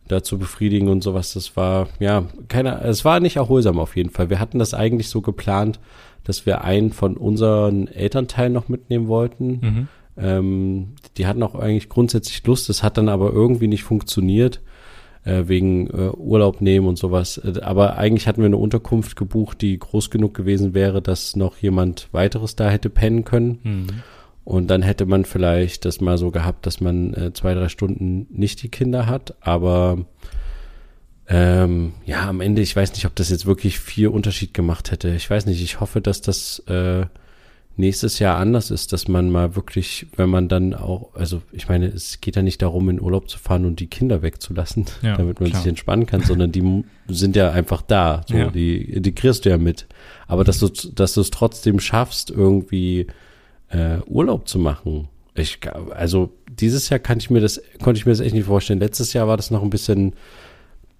da zu befriedigen und sowas. Das war, ja, keine, es war nicht erholsam auf jeden Fall. Wir hatten das eigentlich so geplant, dass wir einen von unseren Elternteilen noch mitnehmen wollten. Mhm. Ähm, die hatten auch eigentlich grundsätzlich Lust, das hat dann aber irgendwie nicht funktioniert, äh, wegen äh, Urlaub nehmen und sowas. Äh, aber eigentlich hatten wir eine Unterkunft gebucht, die groß genug gewesen wäre, dass noch jemand weiteres da hätte pennen können. Mhm. Und dann hätte man vielleicht das mal so gehabt, dass man äh, zwei, drei Stunden nicht die Kinder hat, aber ähm, ja, am Ende, ich weiß nicht, ob das jetzt wirklich viel Unterschied gemacht hätte. Ich weiß nicht, ich hoffe, dass das äh, nächstes Jahr anders ist, dass man mal wirklich, wenn man dann auch, also ich meine, es geht ja nicht darum, in Urlaub zu fahren und die Kinder wegzulassen, ja, damit man klar. sich entspannen kann, sondern die sind ja einfach da, so, ja. die, kriegst du ja mit. Aber dass du, dass du es trotzdem schaffst, irgendwie äh, Urlaub zu machen Ich, also dieses Jahr kann ich mir das, konnte ich mir das echt nicht vorstellen. Letztes Jahr war das noch ein bisschen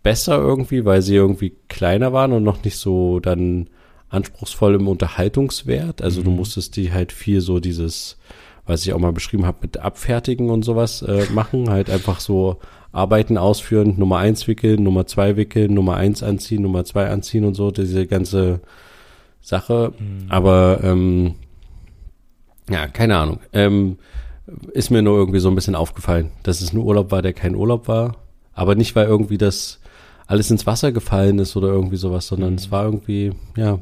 besser irgendwie, weil sie irgendwie kleiner waren und noch nicht so dann anspruchsvoll im Unterhaltungswert. Also mhm. du musstest die halt viel so dieses, was ich auch mal beschrieben habe, mit Abfertigen und sowas äh, machen. Halt einfach so Arbeiten ausführen, Nummer eins wickeln, Nummer zwei wickeln, Nummer eins anziehen, Nummer zwei anziehen und so, diese ganze Sache. Mhm. Aber ähm, ja, keine Ahnung. Ähm, ist mir nur irgendwie so ein bisschen aufgefallen, dass es ein Urlaub war, der kein Urlaub war. Aber nicht, weil irgendwie das alles ins Wasser gefallen ist oder irgendwie sowas, sondern mhm. es war irgendwie, ja.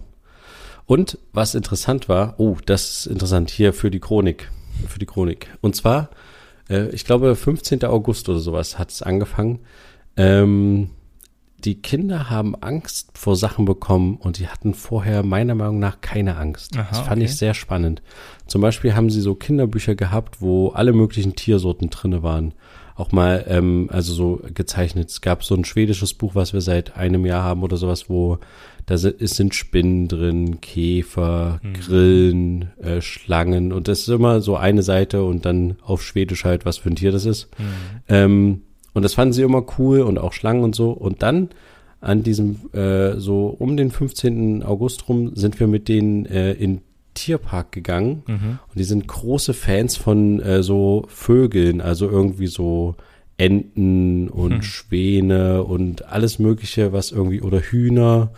Und was interessant war, oh, das ist interessant hier für die Chronik, für die Chronik. Und zwar, äh, ich glaube, 15. August oder sowas hat es angefangen. Ähm, die Kinder haben Angst vor Sachen bekommen und die hatten vorher meiner Meinung nach keine Angst. Aha, das fand okay. ich sehr spannend. Zum Beispiel haben sie so Kinderbücher gehabt, wo alle möglichen Tiersorten drinne waren. Auch mal, ähm, also so gezeichnet. Es gab so ein schwedisches Buch, was wir seit einem Jahr haben oder sowas, wo da sind, es sind Spinnen drin, Käfer, mhm. Grillen, äh, Schlangen und das ist immer so eine Seite und dann auf Schwedisch halt, was für ein Tier das ist. Mhm. Ähm, und das fanden sie immer cool und auch Schlangen und so. Und dann an diesem, äh, so um den 15. August rum, sind wir mit denen äh, in Tierpark gegangen. Mhm. Und die sind große Fans von äh, so Vögeln, also irgendwie so Enten und mhm. Schwäne und alles Mögliche, was irgendwie, oder Hühner.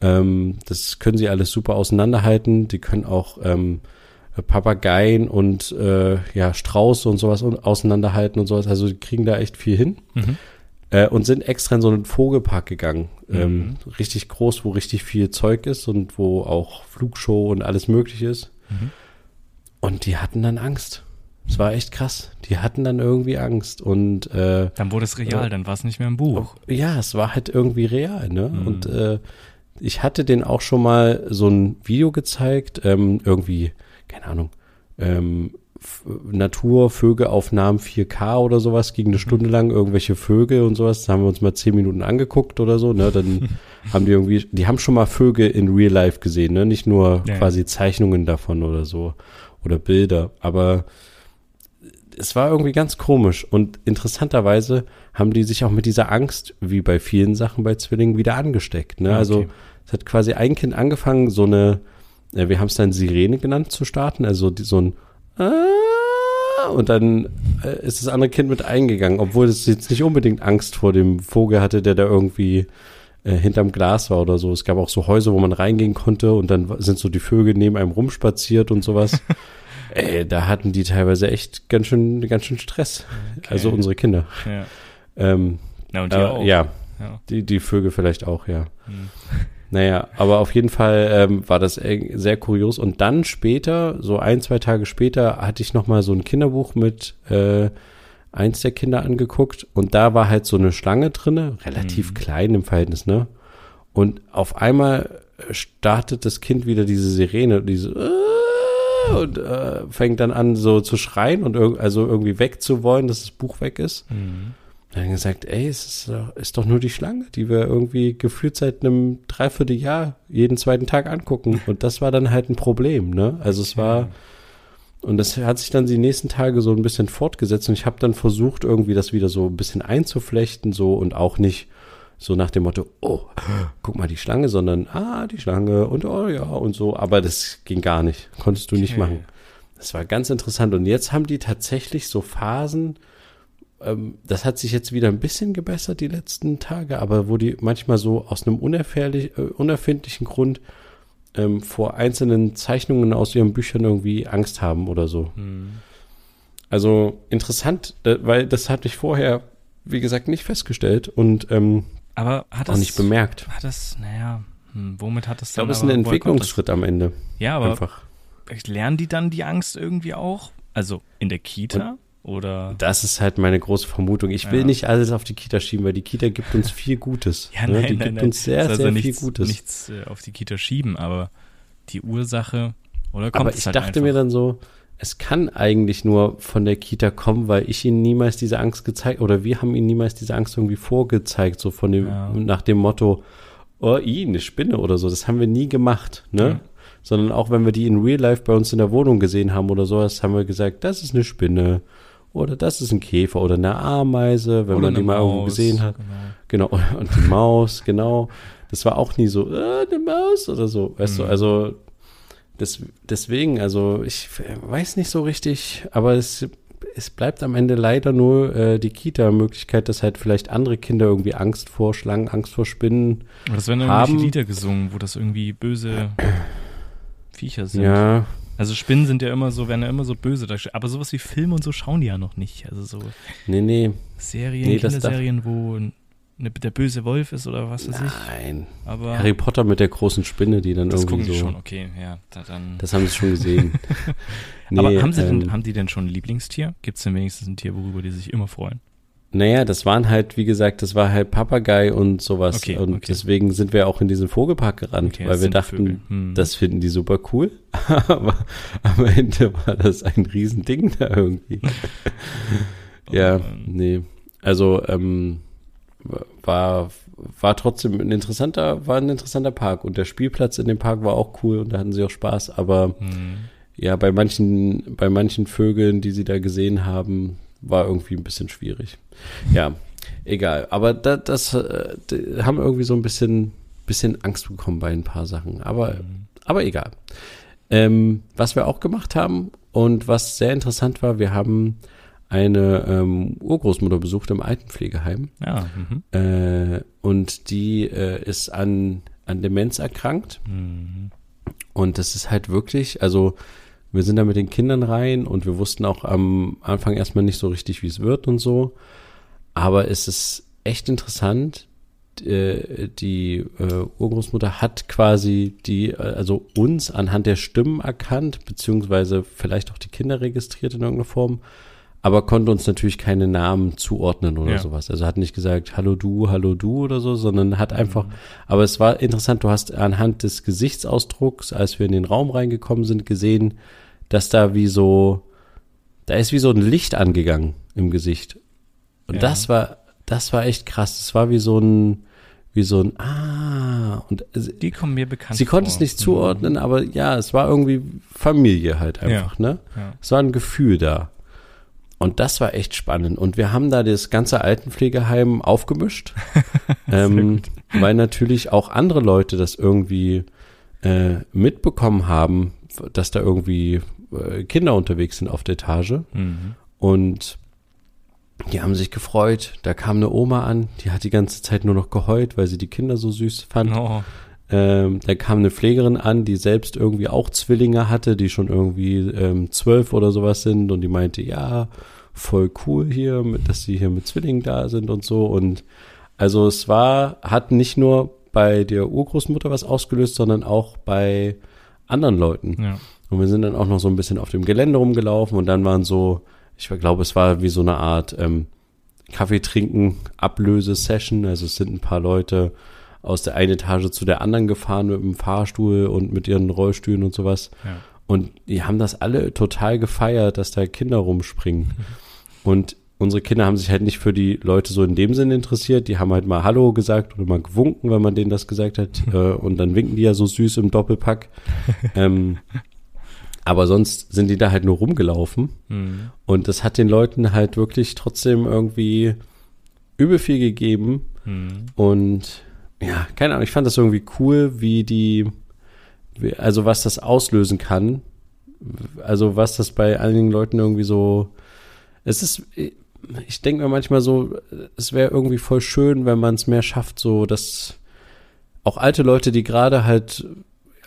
Ähm, das können sie alles super auseinanderhalten. Die können auch ähm, Papageien und äh, ja, Strauße und sowas auseinanderhalten und sowas. Also die kriegen da echt viel hin. Mhm. Äh, und sind extra in so einen Vogelpark gegangen. Mhm. Ähm, richtig groß, wo richtig viel Zeug ist und wo auch Flugshow und alles möglich ist. Mhm. Und die hatten dann Angst. Es war echt krass. Die hatten dann irgendwie Angst und äh, dann wurde es real, äh, dann war es nicht mehr im Buch. Ja, es war halt irgendwie real, ne? Mhm. Und äh, ich hatte den auch schon mal so ein Video gezeigt, ähm, irgendwie keine Ahnung, ähm, Natur, Vögelaufnahmen 4K oder sowas, ging eine. Stunde lang irgendwelche Vögel und sowas. Da haben wir uns mal zehn Minuten angeguckt oder so, ne? Dann haben die irgendwie, die haben schon mal Vögel in Real Life gesehen, ne? Nicht nur ja. quasi Zeichnungen davon oder so oder Bilder, aber es war irgendwie ganz komisch und interessanterweise haben die sich auch mit dieser Angst, wie bei vielen Sachen bei Zwillingen, wieder angesteckt, ne? Also okay. es hat quasi ein Kind angefangen, so eine äh, wir haben es dann Sirene genannt zu starten, also die, so ein ah, und dann äh, ist das andere Kind mit eingegangen, obwohl es jetzt nicht unbedingt Angst vor dem Vogel hatte, der da irgendwie äh, hinterm Glas war oder so. Es gab auch so Häuser, wo man reingehen konnte und dann sind so die Vögel neben einem rumspaziert und sowas. Ey, da hatten die teilweise echt ganz schön, ganz schön Stress. Okay. Also unsere Kinder. Ja. Ähm, Na, und die äh, auch. Ja, ja, Die, die Vögel vielleicht auch, ja. Hm. Naja, aber auf jeden Fall ähm, war das sehr kurios. Und dann später, so ein, zwei Tage später, hatte ich noch mal so ein Kinderbuch mit äh, eins der Kinder angeguckt. Und da war halt so eine Schlange drinne, relativ mhm. klein im Verhältnis, ne? Und auf einmal startet das Kind wieder diese Sirene, diese äh, und äh, fängt dann an so zu schreien und irg also irgendwie wegzuwollen, dass das Buch weg ist. Mhm. Dann gesagt, ey, es ist doch, ist doch nur die Schlange, die wir irgendwie gefühlt seit einem Dreivierteljahr jeden zweiten Tag angucken. Und das war dann halt ein Problem, ne? Also es war, und das hat sich dann die nächsten Tage so ein bisschen fortgesetzt und ich habe dann versucht, irgendwie das wieder so ein bisschen einzuflechten, so und auch nicht so nach dem Motto, oh, guck mal die Schlange, sondern ah, die Schlange und oh ja und so. Aber das ging gar nicht. Konntest du okay. nicht machen. Das war ganz interessant. Und jetzt haben die tatsächlich so Phasen, das hat sich jetzt wieder ein bisschen gebessert die letzten Tage, aber wo die manchmal so aus einem äh, unerfindlichen Grund ähm, vor einzelnen Zeichnungen aus ihren Büchern irgendwie Angst haben oder so. Mhm. Also interessant, weil das hatte ich vorher, wie gesagt, nicht festgestellt und ähm, aber hat auch das, nicht bemerkt. Hat das, naja, hm, womit hat das dann? Ich glaube, es ist ein Entwicklungsschritt am Ende. Ja, aber Einfach. lernen die dann die Angst irgendwie auch? Also in der Kita? Und oder? Das ist halt meine große Vermutung. Ich will ja. nicht alles auf die Kita schieben, weil die Kita gibt uns viel Gutes. ja, ne? nein, Die nein, gibt nein. uns sehr, also sehr nichts, viel Gutes. Nichts äh, auf die Kita schieben, aber die Ursache, oder kommt Aber ich halt dachte einfach? mir dann so, es kann eigentlich nur von der Kita kommen, weil ich ihnen niemals diese Angst gezeigt, oder wir haben ihnen niemals diese Angst irgendwie vorgezeigt, so von dem, Ja. nach dem Motto, oh, i, eine Spinne oder so. Das haben wir nie gemacht, ne? sondern auch wenn wir die in Real Life bei uns in der Wohnung gesehen haben oder sowas, haben wir gesagt, das ist eine Spinne oder das ist ein Käfer oder eine Ameise, wenn oder man die mal Maus, irgendwo gesehen hat. Genau. genau. Und die Maus, genau. Das war auch nie so, äh, eine Maus oder so, weißt mhm. du, also das, deswegen, also ich weiß nicht so richtig, aber es, es bleibt am Ende leider nur äh, die Kita-Möglichkeit, dass halt vielleicht andere Kinder irgendwie Angst vor Schlangen, Angst vor Spinnen aber das werden dann haben. Lieder gesungen, wo das irgendwie böse Viecher sind. Ja. Also Spinnen sind ja immer so, werden ja immer so böse dargestellt. Aber sowas wie Filme und so schauen die ja noch nicht. Also so nee, nee. Serien, nee, Kinderserien, wo eine, der böse Wolf ist oder was weiß ich. Nein. Aber Harry Potter mit der großen Spinne, die dann das irgendwie gucken so. schon, okay, ja. Da, dann. Das haben sie schon gesehen. nee, aber haben sie ähm, denn, haben die denn schon ein Lieblingstier? Gibt es denn wenigstens ein Tier, worüber die sich immer freuen? Naja, das waren halt, wie gesagt, das war halt Papagei und sowas. Okay, und okay. deswegen sind wir auch in diesen Vogelpark gerannt, okay, weil wir dachten, hm. das finden die super cool. Aber am Ende war das ein Riesending da irgendwie. ja, nee. Also, ähm, war, war trotzdem ein interessanter, war ein interessanter Park und der Spielplatz in dem Park war auch cool und da hatten sie auch Spaß, aber mhm. ja, bei manchen, bei manchen Vögeln, die sie da gesehen haben, war irgendwie ein bisschen schwierig. Ja, egal. Aber da, das äh, haben irgendwie so ein bisschen, bisschen Angst bekommen bei ein paar Sachen. Aber, mhm. aber egal. Ähm, was wir auch gemacht haben und was sehr interessant war, wir haben eine ähm, Urgroßmutter besucht im Altenpflegeheim. Ja, mhm. äh, und die äh, ist an, an Demenz erkrankt. Mhm. Und das ist halt wirklich, also wir sind da mit den Kindern rein und wir wussten auch am Anfang erstmal nicht so richtig, wie es wird und so. Aber es ist echt interessant. Äh, die äh, Urgroßmutter hat quasi die, äh, also uns anhand der Stimmen erkannt, beziehungsweise vielleicht auch die Kinder registriert in irgendeiner Form aber konnte uns natürlich keine Namen zuordnen oder ja. sowas. Also hat nicht gesagt, hallo du, hallo du oder so, sondern hat einfach, mhm. aber es war interessant, du hast anhand des Gesichtsausdrucks, als wir in den Raum reingekommen sind, gesehen, dass da wie so, da ist wie so ein Licht angegangen im Gesicht. Und ja. das war, das war echt krass. Es war wie so ein, wie so ein, ah, und die kommen mir bekannt Sie konnte es nicht zuordnen, mhm. aber ja, es war irgendwie Familie halt einfach, ja. ne? Es war ein Gefühl da. Und das war echt spannend. Und wir haben da das ganze Altenpflegeheim aufgemischt, ähm, weil natürlich auch andere Leute das irgendwie äh, mitbekommen haben, dass da irgendwie äh, Kinder unterwegs sind auf der Etage. Mhm. Und die haben sich gefreut. Da kam eine Oma an, die hat die ganze Zeit nur noch geheult, weil sie die Kinder so süß fand. Oh. Ähm, da kam eine Pflegerin an, die selbst irgendwie auch Zwillinge hatte, die schon irgendwie ähm, zwölf oder sowas sind und die meinte, ja, voll cool hier, mit, dass sie hier mit Zwillingen da sind und so. Und also es war, hat nicht nur bei der Urgroßmutter was ausgelöst, sondern auch bei anderen Leuten. Ja. Und wir sind dann auch noch so ein bisschen auf dem Gelände rumgelaufen und dann waren so, ich glaube, es war wie so eine Art ähm, Kaffee trinken, Ablöse-Session. Also es sind ein paar Leute aus der einen Etage zu der anderen gefahren mit dem Fahrstuhl und mit ihren Rollstühlen und sowas. Ja. Und die haben das alle total gefeiert, dass da Kinder rumspringen. Und unsere Kinder haben sich halt nicht für die Leute so in dem Sinne interessiert. Die haben halt mal Hallo gesagt oder mal gewunken, wenn man denen das gesagt hat. äh, und dann winken die ja so süß im Doppelpack. ähm, aber sonst sind die da halt nur rumgelaufen. Mhm. Und das hat den Leuten halt wirklich trotzdem irgendwie übel viel gegeben. Mhm. Und ja, keine Ahnung, ich fand das irgendwie cool, wie die, wie, also was das auslösen kann. Also was das bei einigen Leuten irgendwie so, es ist, ich denke mir manchmal so, es wäre irgendwie voll schön, wenn man es mehr schafft, so dass auch alte Leute, die gerade halt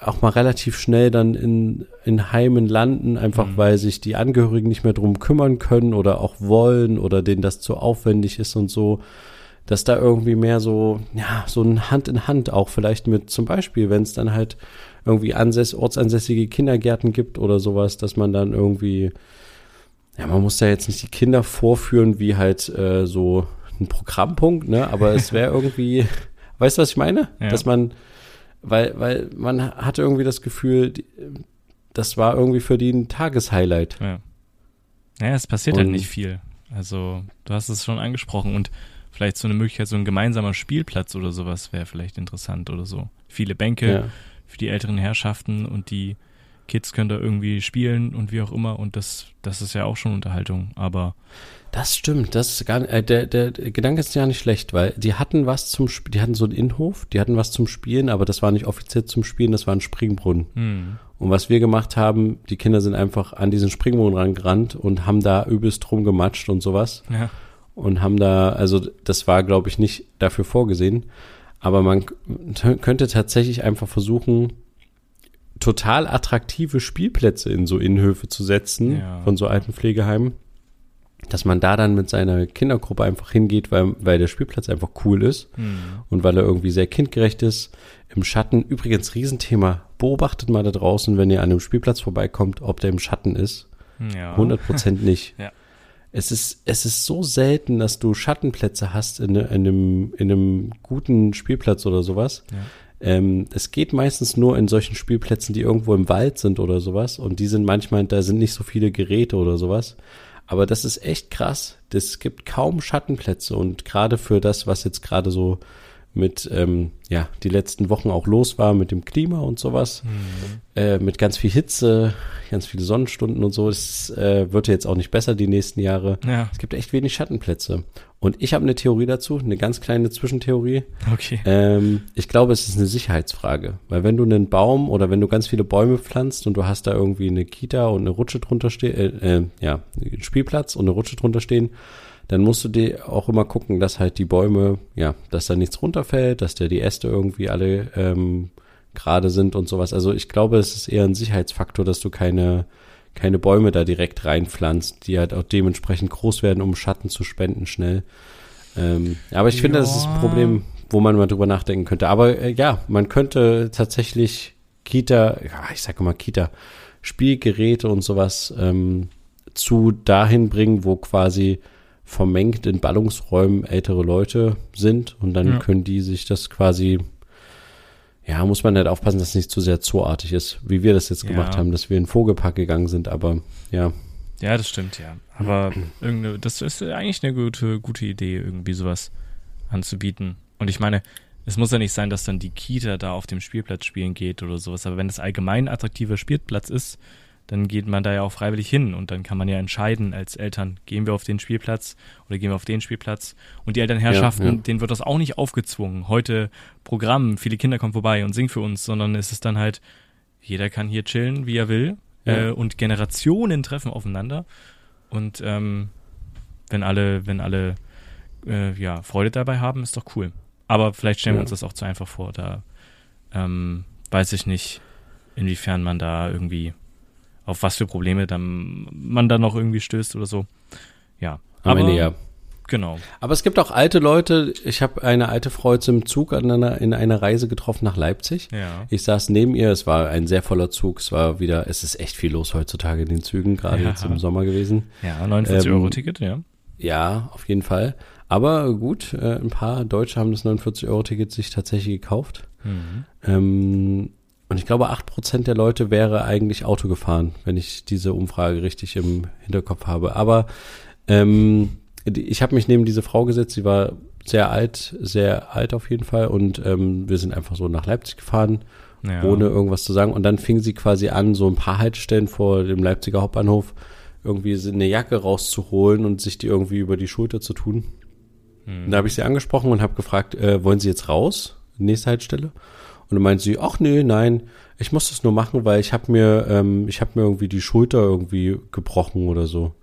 auch mal relativ schnell dann in, in Heimen landen, einfach mhm. weil sich die Angehörigen nicht mehr drum kümmern können oder auch wollen oder denen das zu aufwendig ist und so, dass da irgendwie mehr so, ja, so ein Hand in Hand auch vielleicht mit zum Beispiel, wenn es dann halt irgendwie ansäss, ortsansässige Kindergärten gibt oder sowas, dass man dann irgendwie, ja, man muss da jetzt nicht die Kinder vorführen wie halt äh, so ein Programmpunkt, ne, aber es wäre irgendwie, weißt du, was ich meine? Ja. Dass man weil, weil man hatte irgendwie das Gefühl, das war irgendwie für die ein Tageshighlight. Ja. Naja, es passiert halt und, halt nicht viel. Also, du hast es schon angesprochen und vielleicht so eine Möglichkeit, so ein gemeinsamer Spielplatz oder sowas wäre vielleicht interessant oder so. Viele Bänke, ja. für die älteren Herrschaften und die Kids können da irgendwie spielen und wie auch immer und das, das ist ja auch schon Unterhaltung, aber. Das stimmt, das ist gar äh, der, der, der Gedanke ist ja nicht schlecht, weil die hatten was zum Spielen, die hatten so einen Innenhof, die hatten was zum Spielen, aber das war nicht offiziell zum Spielen, das war ein Springbrunnen. Hm. Und was wir gemacht haben, die Kinder sind einfach an diesen Springbrunnen rangerannt und haben da übelst drum gematscht und sowas. Ja. Und haben da, also das war, glaube ich, nicht dafür vorgesehen. Aber man könnte tatsächlich einfach versuchen, total attraktive Spielplätze in so Innenhöfe zu setzen ja. von so alten Pflegeheimen, dass man da dann mit seiner Kindergruppe einfach hingeht, weil, weil der Spielplatz einfach cool ist mhm. und weil er irgendwie sehr kindgerecht ist. Im Schatten, übrigens Riesenthema, beobachtet mal da draußen, wenn ihr an einem Spielplatz vorbeikommt, ob der im Schatten ist. Ja. 100 Prozent nicht. ja. Es ist, es ist so selten, dass du Schattenplätze hast in, in, einem, in einem guten Spielplatz oder sowas. Ja. Ähm, es geht meistens nur in solchen Spielplätzen, die irgendwo im Wald sind oder sowas. Und die sind manchmal, da sind nicht so viele Geräte oder sowas. Aber das ist echt krass. Es gibt kaum Schattenplätze. Und gerade für das, was jetzt gerade so mit, ähm, ja, die letzten Wochen auch los war mit dem Klima und sowas, mhm. äh, mit ganz viel Hitze, ganz viele Sonnenstunden und so. Es äh, wird jetzt auch nicht besser die nächsten Jahre. Ja. Es gibt echt wenig Schattenplätze. Und ich habe eine Theorie dazu, eine ganz kleine Zwischentheorie. Okay. Ähm, ich glaube, es ist eine Sicherheitsfrage. Weil wenn du einen Baum oder wenn du ganz viele Bäume pflanzt und du hast da irgendwie eine Kita und eine Rutsche drunter stehen, äh, äh, ja, einen Spielplatz und eine Rutsche drunter stehen, dann musst du dir auch immer gucken, dass halt die Bäume, ja, dass da nichts runterfällt, dass da die Äste irgendwie alle ähm, gerade sind und sowas. Also ich glaube, es ist eher ein Sicherheitsfaktor, dass du keine, keine Bäume da direkt reinpflanzt, die halt auch dementsprechend groß werden, um Schatten zu spenden schnell. Ähm, aber ich ja. finde, das ist ein Problem, wo man mal drüber nachdenken könnte. Aber äh, ja, man könnte tatsächlich Kita, ja, ich sage mal Kita, Spielgeräte und sowas ähm, zu dahin bringen, wo quasi vermengt in Ballungsräumen ältere Leute sind und dann ja. können die sich das quasi, ja, muss man halt aufpassen, dass es nicht zu sehr zooartig ist, wie wir das jetzt ja. gemacht haben, dass wir in Vogelpark gegangen sind, aber ja. Ja, das stimmt, ja. Aber irgende, das ist eigentlich eine gute, gute Idee, irgendwie sowas anzubieten. Und ich meine, es muss ja nicht sein, dass dann die Kita da auf dem Spielplatz spielen geht oder sowas, aber wenn es allgemein ein attraktiver Spielplatz ist, dann geht man da ja auch freiwillig hin und dann kann man ja entscheiden als Eltern, gehen wir auf den Spielplatz oder gehen wir auf den Spielplatz. Und die Elternherrschaften, ja, ja. denen wird das auch nicht aufgezwungen. Heute Programm, viele Kinder kommen vorbei und singen für uns, sondern es ist dann halt, jeder kann hier chillen, wie er will ja. äh, und Generationen treffen aufeinander. Und ähm, wenn alle, wenn alle äh, ja, Freude dabei haben, ist doch cool. Aber vielleicht stellen wir uns das auch zu einfach vor. Da ähm, weiß ich nicht, inwiefern man da irgendwie auf was für Probleme dann man dann noch irgendwie stößt oder so. Ja. Am aber, Ende ja. Genau. Aber es gibt auch alte Leute. Ich habe eine alte Frau jetzt im Zug an einer, in einer Reise getroffen nach Leipzig. Ja. Ich saß neben ihr. Es war ein sehr voller Zug. Es war wieder, es ist echt viel los heutzutage in den Zügen, gerade ja. jetzt im Sommer gewesen. Ja, 49 ähm, Euro Ticket, ja. Ja, auf jeden Fall. Aber gut, äh, ein paar Deutsche haben das 49 Euro Ticket sich tatsächlich gekauft. Mhm. Ähm, und ich glaube, acht Prozent der Leute wäre eigentlich Auto gefahren, wenn ich diese Umfrage richtig im Hinterkopf habe. Aber ähm, ich habe mich neben diese Frau gesetzt, sie war sehr alt, sehr alt auf jeden Fall. Und ähm, wir sind einfach so nach Leipzig gefahren, ja. ohne irgendwas zu sagen. Und dann fing sie quasi an, so ein paar Haltestellen vor dem Leipziger Hauptbahnhof irgendwie eine Jacke rauszuholen und sich die irgendwie über die Schulter zu tun. Mhm. Da habe ich sie angesprochen und habe gefragt, äh, wollen Sie jetzt raus? Nächste Haltestelle. Und dann meint sie, ach nee, nein, ich muss das nur machen, weil ich habe mir, ähm, ich habe mir irgendwie die Schulter irgendwie gebrochen oder so.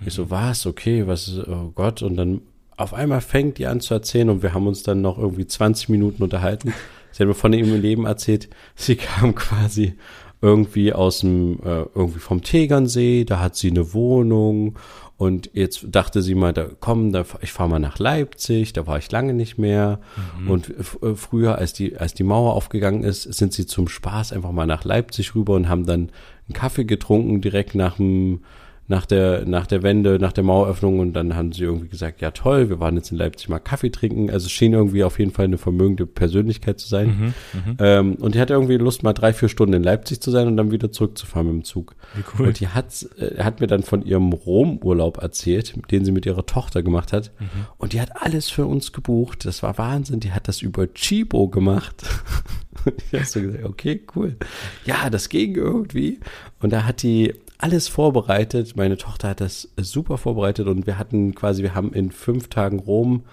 Mhm. Ich so, mhm. was? Okay, was ist, oh Gott. Und dann auf einmal fängt die an zu erzählen und wir haben uns dann noch irgendwie 20 Minuten unterhalten. Sie hat mir von ihrem Leben erzählt, sie kam quasi irgendwie aus dem, äh, irgendwie vom Tegernsee, da hat sie eine Wohnung und jetzt dachte sie mal, da komm, da, ich fahre mal nach Leipzig, da war ich lange nicht mehr. Mhm. Und äh, früher, als die, als die Mauer aufgegangen ist, sind sie zum Spaß einfach mal nach Leipzig rüber und haben dann einen Kaffee getrunken direkt nach dem nach der, nach der Wende, nach der Maueröffnung und dann haben sie irgendwie gesagt, ja toll, wir waren jetzt in Leipzig mal Kaffee trinken. Also es schien irgendwie auf jeden Fall eine vermögende Persönlichkeit zu sein. Mhm, mhm, ähm, und die hatte irgendwie Lust, mal drei, vier Stunden in Leipzig zu sein und dann wieder zurückzufahren mit dem Zug. Wie cool. Und die hat, äh, hat mir dann von ihrem Rom-Urlaub erzählt, den sie mit ihrer Tochter gemacht hat. Mhm. Und die hat alles für uns gebucht. Das war Wahnsinn. Die hat das über Chibo gemacht. ich habe so gesagt, okay, cool. Ja, das ging irgendwie. Und da hat die alles vorbereitet. Meine Tochter hat das super vorbereitet und wir hatten quasi, wir haben in fünf Tagen Rom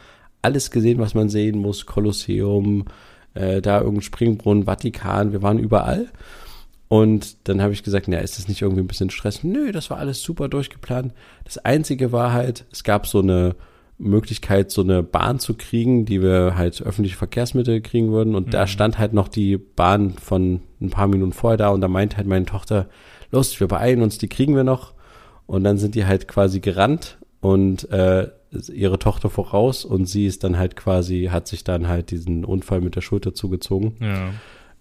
alles gesehen, was man sehen muss. Kolosseum, äh, da irgendein Springbrunnen, Vatikan, wir waren überall. Und dann habe ich gesagt, na, ist das nicht irgendwie ein bisschen Stress? Nö, das war alles super durchgeplant. Das Einzige war halt, es gab so eine Möglichkeit, so eine Bahn zu kriegen, die wir halt öffentliche Verkehrsmittel kriegen würden. Und mhm. da stand halt noch die Bahn von ein paar Minuten vorher da und da meinte halt meine Tochter, los, wir beeilen uns, die kriegen wir noch. Und dann sind die halt quasi gerannt und äh, ihre Tochter voraus und sie ist dann halt quasi, hat sich dann halt diesen Unfall mit der Schulter zugezogen. Ja.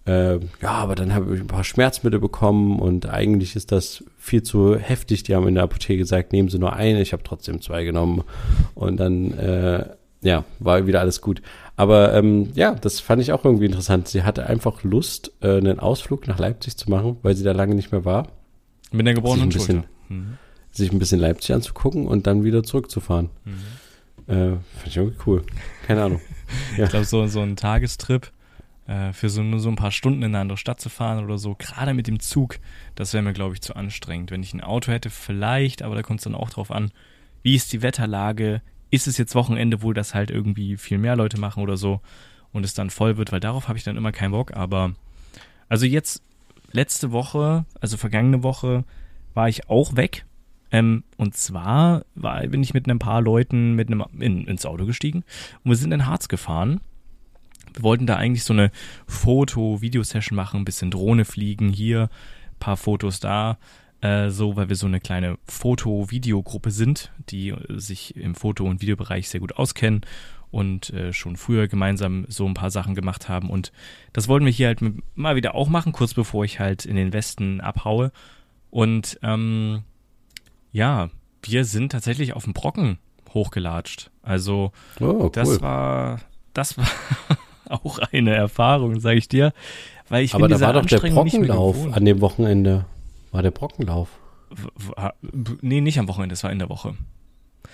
Äh, ja, aber dann habe ich ein paar Schmerzmittel bekommen und eigentlich ist das viel zu heftig. Die haben in der Apotheke gesagt, nehmen Sie nur eine, ich habe trotzdem zwei genommen. Und dann, äh, ja, war wieder alles gut. Aber ähm, ja, das fand ich auch irgendwie interessant. Sie hatte einfach Lust, äh, einen Ausflug nach Leipzig zu machen, weil sie da lange nicht mehr war. Mit der gebrochenen sich ein bisschen, mhm. Sich ein bisschen Leipzig anzugucken und dann wieder zurückzufahren. Mhm. Äh, Fand ich irgendwie cool. Keine Ahnung. Ja. Ich glaube, so, so ein Tagestrip äh, für so nur so ein paar Stunden in eine andere Stadt zu fahren oder so, gerade mit dem Zug, das wäre mir, glaube ich, zu anstrengend. Wenn ich ein Auto hätte, vielleicht, aber da kommt es dann auch drauf an, wie ist die Wetterlage, ist es jetzt Wochenende, wo das halt irgendwie viel mehr Leute machen oder so und es dann voll wird, weil darauf habe ich dann immer keinen Bock, aber also jetzt letzte Woche, also vergangene Woche, war ich auch weg. Ähm, und zwar war, bin ich mit ein paar Leuten mit einem, in, ins Auto gestiegen und wir sind in Harz gefahren. Wir wollten da eigentlich so eine Foto-Video-Session machen, ein bisschen Drohne fliegen hier, paar Fotos da, äh, so, weil wir so eine kleine Foto-Video-Gruppe sind, die sich im Foto- und Videobereich sehr gut auskennen und äh, schon früher gemeinsam so ein paar Sachen gemacht haben. Und das wollten wir hier halt mal wieder auch machen, kurz bevor ich halt in den Westen abhaue. Und ähm, ja, wir sind tatsächlich auf dem Brocken hochgelatscht. Also oh, das war, das war auch eine Erfahrung, sage ich dir. Weil ich Aber da war doch der Brockenlauf an dem Wochenende. War der Brockenlauf? W nee, nicht am Wochenende, es war in der Woche.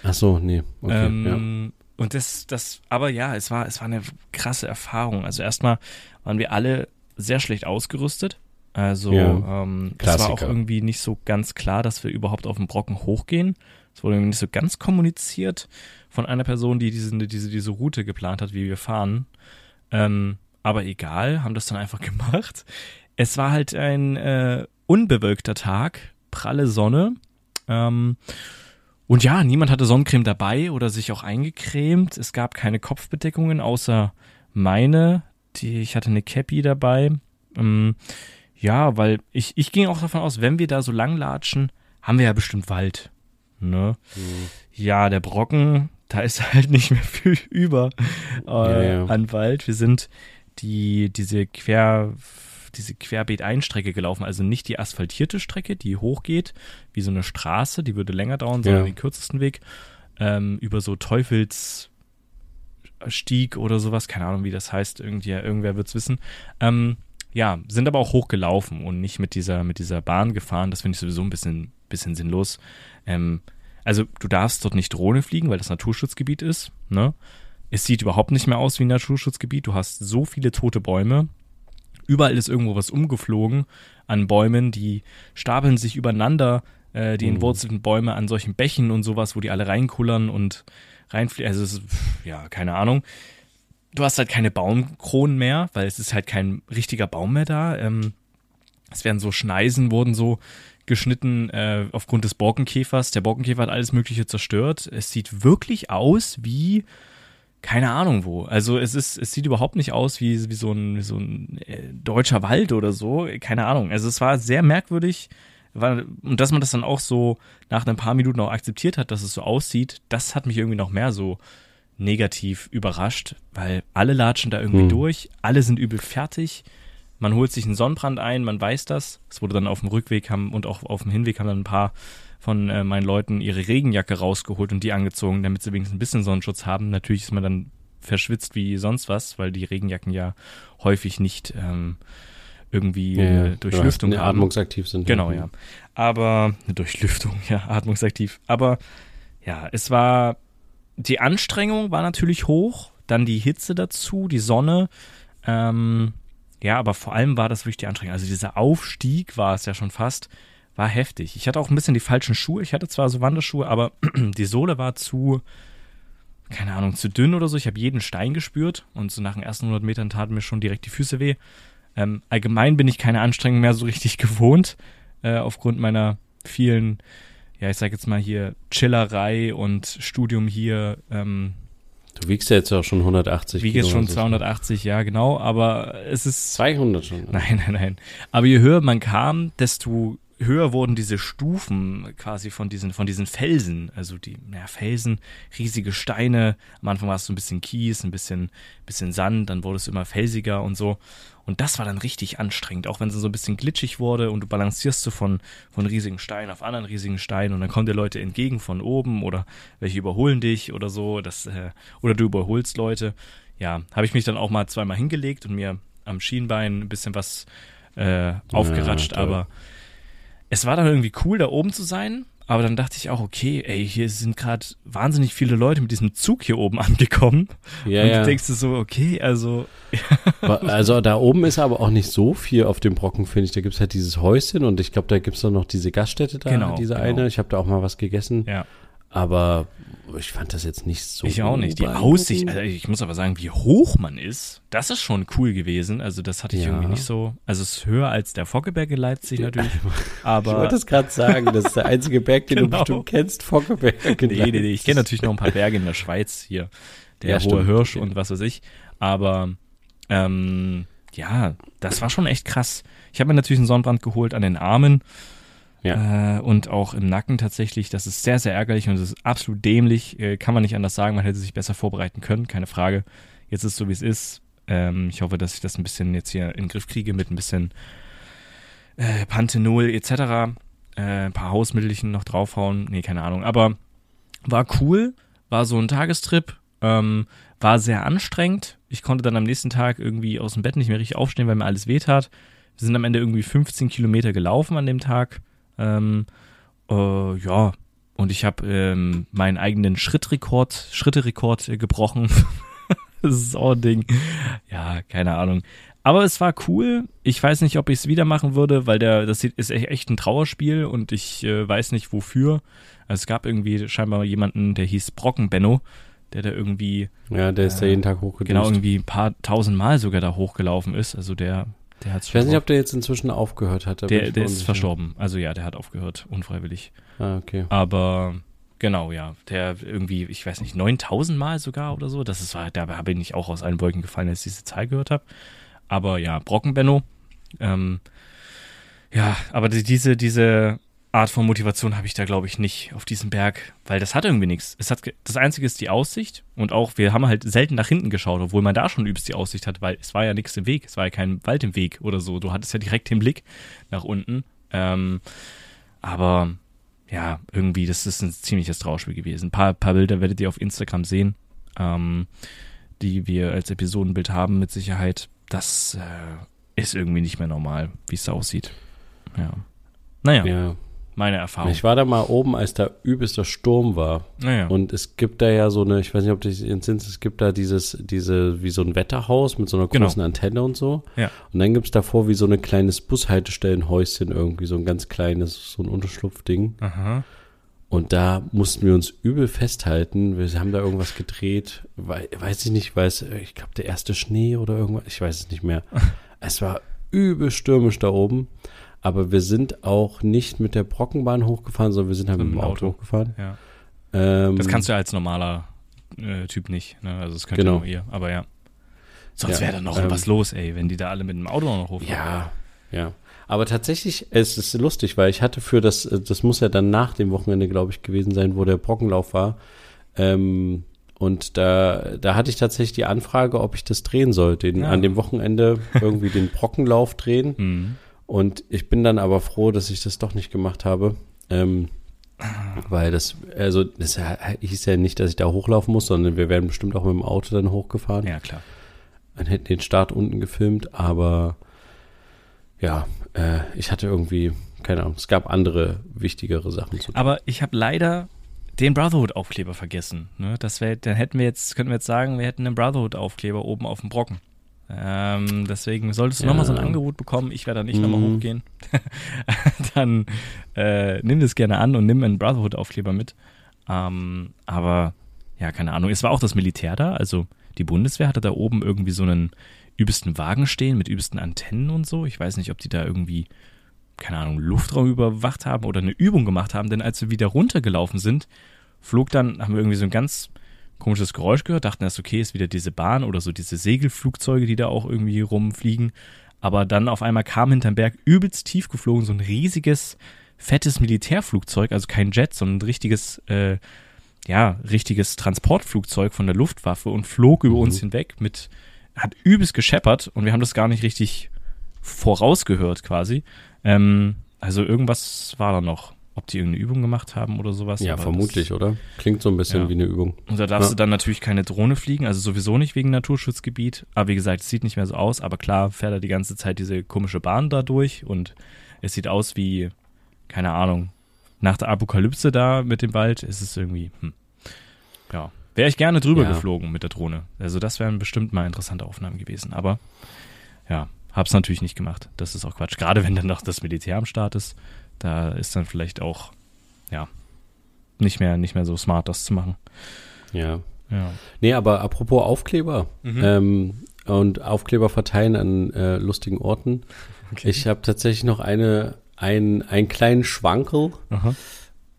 Ach so, nee. Okay, ähm, ja. Und das, das, aber ja, es war, es war eine krasse Erfahrung. Also erstmal waren wir alle sehr schlecht ausgerüstet. Also ja, ähm, es war auch irgendwie nicht so ganz klar, dass wir überhaupt auf den Brocken hochgehen. Es wurde irgendwie nicht so ganz kommuniziert von einer Person, die diese, diese, diese Route geplant hat, wie wir fahren. Ähm, aber egal, haben das dann einfach gemacht. Es war halt ein äh, unbewölkter Tag, pralle Sonne. Ähm, und ja, niemand hatte Sonnencreme dabei oder sich auch eingecremt. Es gab keine Kopfbedeckungen, außer meine. Die, ich hatte eine Cappy dabei. Ähm, ja, weil ich, ich ging auch davon aus, wenn wir da so lang latschen, haben wir ja bestimmt Wald. Ne? Mhm. Ja, der Brocken, da ist halt nicht mehr viel über äh, ja, ja. an Wald. Wir sind die, diese Quer, diese Querbeet-Einstrecke gelaufen, also nicht die asphaltierte Strecke, die hochgeht, wie so eine Straße, die würde länger dauern, sondern ja. den kürzesten Weg, ähm, über so Teufelsstieg oder sowas, keine Ahnung, wie das heißt, irgendwie, irgendwer wird es wissen. Ähm, ja, sind aber auch hochgelaufen und nicht mit dieser, mit dieser Bahn gefahren. Das finde ich sowieso ein bisschen, bisschen sinnlos. Ähm, also du darfst dort nicht Drohne fliegen, weil das Naturschutzgebiet ist. Ne? Es sieht überhaupt nicht mehr aus wie ein Naturschutzgebiet. Du hast so viele tote Bäume. Überall ist irgendwo was umgeflogen an Bäumen, die stapeln sich übereinander, äh, die mhm. entwurzelten Bäume an solchen Bächen und sowas, wo die alle reinkullern und reinfliegen. Also ist, ja, keine Ahnung. Du hast halt keine Baumkronen mehr, weil es ist halt kein richtiger Baum mehr da. Ähm, es werden so Schneisen, wurden so geschnitten äh, aufgrund des Borkenkäfers. Der Borkenkäfer hat alles Mögliche zerstört. Es sieht wirklich aus wie keine Ahnung wo. Also es ist, es sieht überhaupt nicht aus wie, wie so ein, wie so ein äh, deutscher Wald oder so. Keine Ahnung. Also es war sehr merkwürdig. War, und dass man das dann auch so nach ein paar Minuten auch akzeptiert hat, dass es so aussieht, das hat mich irgendwie noch mehr so negativ überrascht, weil alle latschen da irgendwie hm. durch, alle sind übel fertig. man holt sich einen Sonnenbrand ein, man weiß das. Es wurde dann auf dem Rückweg haben und auch auf dem Hinweg haben dann ein paar von äh, meinen Leuten ihre Regenjacke rausgeholt und die angezogen, damit sie wenigstens ein bisschen Sonnenschutz haben. Natürlich ist man dann verschwitzt wie sonst was, weil die Regenjacken ja häufig nicht ähm, irgendwie ja, ja. durch Lüftung haben. atmungsaktiv sind. Genau, ja. Aber durch Lüftung, ja, atmungsaktiv. Aber ja, es war die Anstrengung war natürlich hoch, dann die Hitze dazu, die Sonne. Ähm, ja, aber vor allem war das wirklich die Anstrengung. Also dieser Aufstieg war es ja schon fast, war heftig. Ich hatte auch ein bisschen die falschen Schuhe. Ich hatte zwar so Wanderschuhe, aber die Sohle war zu, keine Ahnung, zu dünn oder so. Ich habe jeden Stein gespürt und so nach den ersten 100 Metern taten mir schon direkt die Füße weh. Ähm, allgemein bin ich keine Anstrengung mehr so richtig gewohnt, äh, aufgrund meiner vielen, ja, ich sag jetzt mal hier, Chillerei und Studium hier. Ähm, du wiegst ja jetzt auch schon 180. Wiege jetzt schon 280, ja, genau, aber es ist. 200 schon. Nein, nein, nein. Aber je höher man kam, desto höher wurden diese Stufen quasi von diesen, von diesen Felsen, also die ja, Felsen, riesige Steine. Am Anfang war es so ein bisschen Kies, ein bisschen, bisschen Sand, dann wurde es immer felsiger und so. Und das war dann richtig anstrengend, auch wenn es so ein bisschen glitschig wurde und du balancierst so von, von riesigen Steinen auf anderen riesigen Steinen und dann kommen dir Leute entgegen von oben oder welche überholen dich oder so, das, äh, oder du überholst Leute. Ja, habe ich mich dann auch mal zweimal hingelegt und mir am Schienbein ein bisschen was äh, aufgeratscht, ja, aber es war dann irgendwie cool, da oben zu sein. Aber dann dachte ich auch, okay, ey, hier sind gerade wahnsinnig viele Leute mit diesem Zug hier oben angekommen. Ja, und ja. denkst du so, okay, also. also da oben ist aber auch nicht so viel auf dem Brocken, finde ich. Da gibt's halt dieses Häuschen und ich glaube, da gibt's dann noch diese Gaststätte da, genau, diese genau. eine. Ich habe da auch mal was gegessen. Ja. Aber ich fand das jetzt nicht so. Ich auch nicht. Die Aussicht, also ich muss aber sagen, wie hoch man ist, das ist schon cool gewesen. Also das hatte ich ja. irgendwie nicht so. Also es ist höher als der Fockeberg in Leipzig natürlich. Aber ich wollte es gerade sagen, das ist der einzige Berg, den genau. du bestimmt kennst, Fockeberg. Nee, nee, nee. Ich kenne natürlich noch ein paar Berge in der Schweiz hier. Der ja, hohe. Hirsch und was weiß ich. Aber ähm, ja, das war schon echt krass. Ich habe mir natürlich einen Sonnenbrand geholt an den Armen. Ja. Äh, und auch im Nacken tatsächlich. Das ist sehr, sehr ärgerlich und das ist absolut dämlich. Äh, kann man nicht anders sagen. Man hätte sich besser vorbereiten können, keine Frage. Jetzt ist es so, wie es ist. Ähm, ich hoffe, dass ich das ein bisschen jetzt hier in den Griff kriege mit ein bisschen äh, Panthenol etc. Äh, ein paar Hausmittelchen noch draufhauen. Nee, keine Ahnung. Aber war cool. War so ein Tagestrip. Ähm, war sehr anstrengend. Ich konnte dann am nächsten Tag irgendwie aus dem Bett nicht mehr richtig aufstehen, weil mir alles wehtat. Wir sind am Ende irgendwie 15 Kilometer gelaufen an dem Tag. Ähm, äh, ja, und ich habe ähm, meinen eigenen Schrittrekord, Schritterekord äh, gebrochen. das ist auch ein Ding. Ja, keine Ahnung. Aber es war cool. Ich weiß nicht, ob ich es wieder machen würde, weil der, das ist echt ein Trauerspiel und ich äh, weiß nicht wofür. Also es gab irgendwie scheinbar jemanden, der hieß Brocken Benno, der da irgendwie. Ja, der ist äh, da jeden Tag hochgelaufen. Genau, irgendwie ein paar tausend Mal sogar da hochgelaufen ist. Also der der hat's ich weiß nicht, ob der jetzt inzwischen aufgehört hat. Der, der ist verstorben. Also ja, der hat aufgehört, unfreiwillig. Ah, okay. Aber genau, ja. Der irgendwie, ich weiß nicht, 9000 Mal sogar oder so. Das ist, da bin ich auch aus allen Wolken gefallen, als ich diese Zahl gehört habe. Aber ja, Brockenbenno. Ähm, ja, aber diese, diese Art von Motivation habe ich da, glaube ich, nicht auf diesem Berg, weil das hat irgendwie nichts. Es hat, das Einzige ist die Aussicht und auch, wir haben halt selten nach hinten geschaut, obwohl man da schon übelst die Aussicht hat, weil es war ja nichts im Weg, es war ja kein Wald im Weg oder so. Du hattest ja direkt den Blick nach unten. Ähm, aber ja, irgendwie, das ist ein ziemliches Trauerspiel gewesen. Ein paar, paar Bilder werdet ihr auf Instagram sehen, ähm, die wir als Episodenbild haben, mit Sicherheit. Das äh, ist irgendwie nicht mehr normal, wie es aussieht. Ja. Naja. Ja meine Erfahrung. Ich war da mal oben, als da übelster Sturm war. Naja. Und es gibt da ja so eine, ich weiß nicht, ob das in Sins, es gibt da dieses, diese, wie so ein Wetterhaus mit so einer genau. großen genau. Antenne und so. Ja. Und dann gibt es davor wie so ein kleines Bushaltestellenhäuschen irgendwie, so ein ganz kleines, so ein Unterschlupfding. Aha. Und da mussten wir uns übel festhalten. Wir haben da irgendwas gedreht. Weiß ich nicht, weil es, ich glaube, der erste Schnee oder irgendwas, ich weiß es nicht mehr. es war übel stürmisch da oben. Aber wir sind auch nicht mit der Brockenbahn hochgefahren, sondern wir sind halt mit dem Auto, Auto hochgefahren. Ja. Ähm, das kannst du als normaler äh, Typ nicht. Ne? Also das könnte genau. nur ihr. Aber ja. Sonst ja, wäre da noch ähm, was los, ey, wenn die da alle mit dem Auto noch hochfahren. Ja, ja. Aber tatsächlich, es ist lustig, weil ich hatte für das, das muss ja dann nach dem Wochenende, glaube ich, gewesen sein, wo der Brockenlauf war. Ähm, und da, da hatte ich tatsächlich die Anfrage, ob ich das drehen soll, den, ja. an dem Wochenende irgendwie den Brockenlauf drehen. Mhm. Und ich bin dann aber froh, dass ich das doch nicht gemacht habe. Ähm, weil das, also das hieß ja nicht, dass ich da hochlaufen muss, sondern wir werden bestimmt auch mit dem Auto dann hochgefahren. Ja, klar. Dann hätten den Start unten gefilmt, aber ja, äh, ich hatte irgendwie, keine Ahnung, es gab andere wichtigere Sachen zu tun. Aber ich habe leider den Brotherhood-Aufkleber vergessen. Ne? Das wär, dann hätten wir jetzt, könnten wir jetzt sagen, wir hätten einen Brotherhood-Aufkleber oben auf dem Brocken. Ähm, deswegen solltest du ja. nochmal so ein Angebot bekommen. Ich werde da nicht mhm. nochmal hochgehen. dann äh, nimm das gerne an und nimm einen Brotherhood-Aufkleber mit. Ähm, aber ja, keine Ahnung. Es war auch das Militär da. Also die Bundeswehr hatte da oben irgendwie so einen übelsten Wagen stehen mit übelsten Antennen und so. Ich weiß nicht, ob die da irgendwie, keine Ahnung, Luftraum überwacht haben oder eine Übung gemacht haben. Denn als wir wieder runtergelaufen sind, flog dann, haben wir irgendwie so ein ganz komisches Geräusch gehört, dachten erst, okay, ist wieder diese Bahn oder so diese Segelflugzeuge, die da auch irgendwie rumfliegen. Aber dann auf einmal kam hinterm Berg übelst tief geflogen so ein riesiges, fettes Militärflugzeug, also kein Jet, sondern ein richtiges, äh, ja, richtiges Transportflugzeug von der Luftwaffe und flog über mhm. uns hinweg mit, hat übelst gescheppert und wir haben das gar nicht richtig vorausgehört quasi. Ähm, also irgendwas war da noch ob die irgendeine Übung gemacht haben oder sowas. Ja, vermutlich, das, oder? Klingt so ein bisschen ja. wie eine Übung. Und da darfst ja. du dann natürlich keine Drohne fliegen, also sowieso nicht wegen Naturschutzgebiet. Aber wie gesagt, es sieht nicht mehr so aus. Aber klar fährt er die ganze Zeit diese komische Bahn da durch und es sieht aus wie, keine Ahnung, nach der Apokalypse da mit dem Wald ist es irgendwie, hm. ja. Wäre ich gerne drüber ja. geflogen mit der Drohne. Also das wären bestimmt mal interessante Aufnahmen gewesen. Aber ja, hab's natürlich nicht gemacht. Das ist auch Quatsch. Gerade wenn dann noch das Militär am Start ist. Da ist dann vielleicht auch, ja, nicht mehr, nicht mehr so smart, das zu machen. Ja. ja. Nee, aber apropos Aufkleber mhm. ähm, und Aufkleber verteilen an äh, lustigen Orten. Okay. Ich habe tatsächlich noch eine, ein, einen kleinen Schwankel. Aha.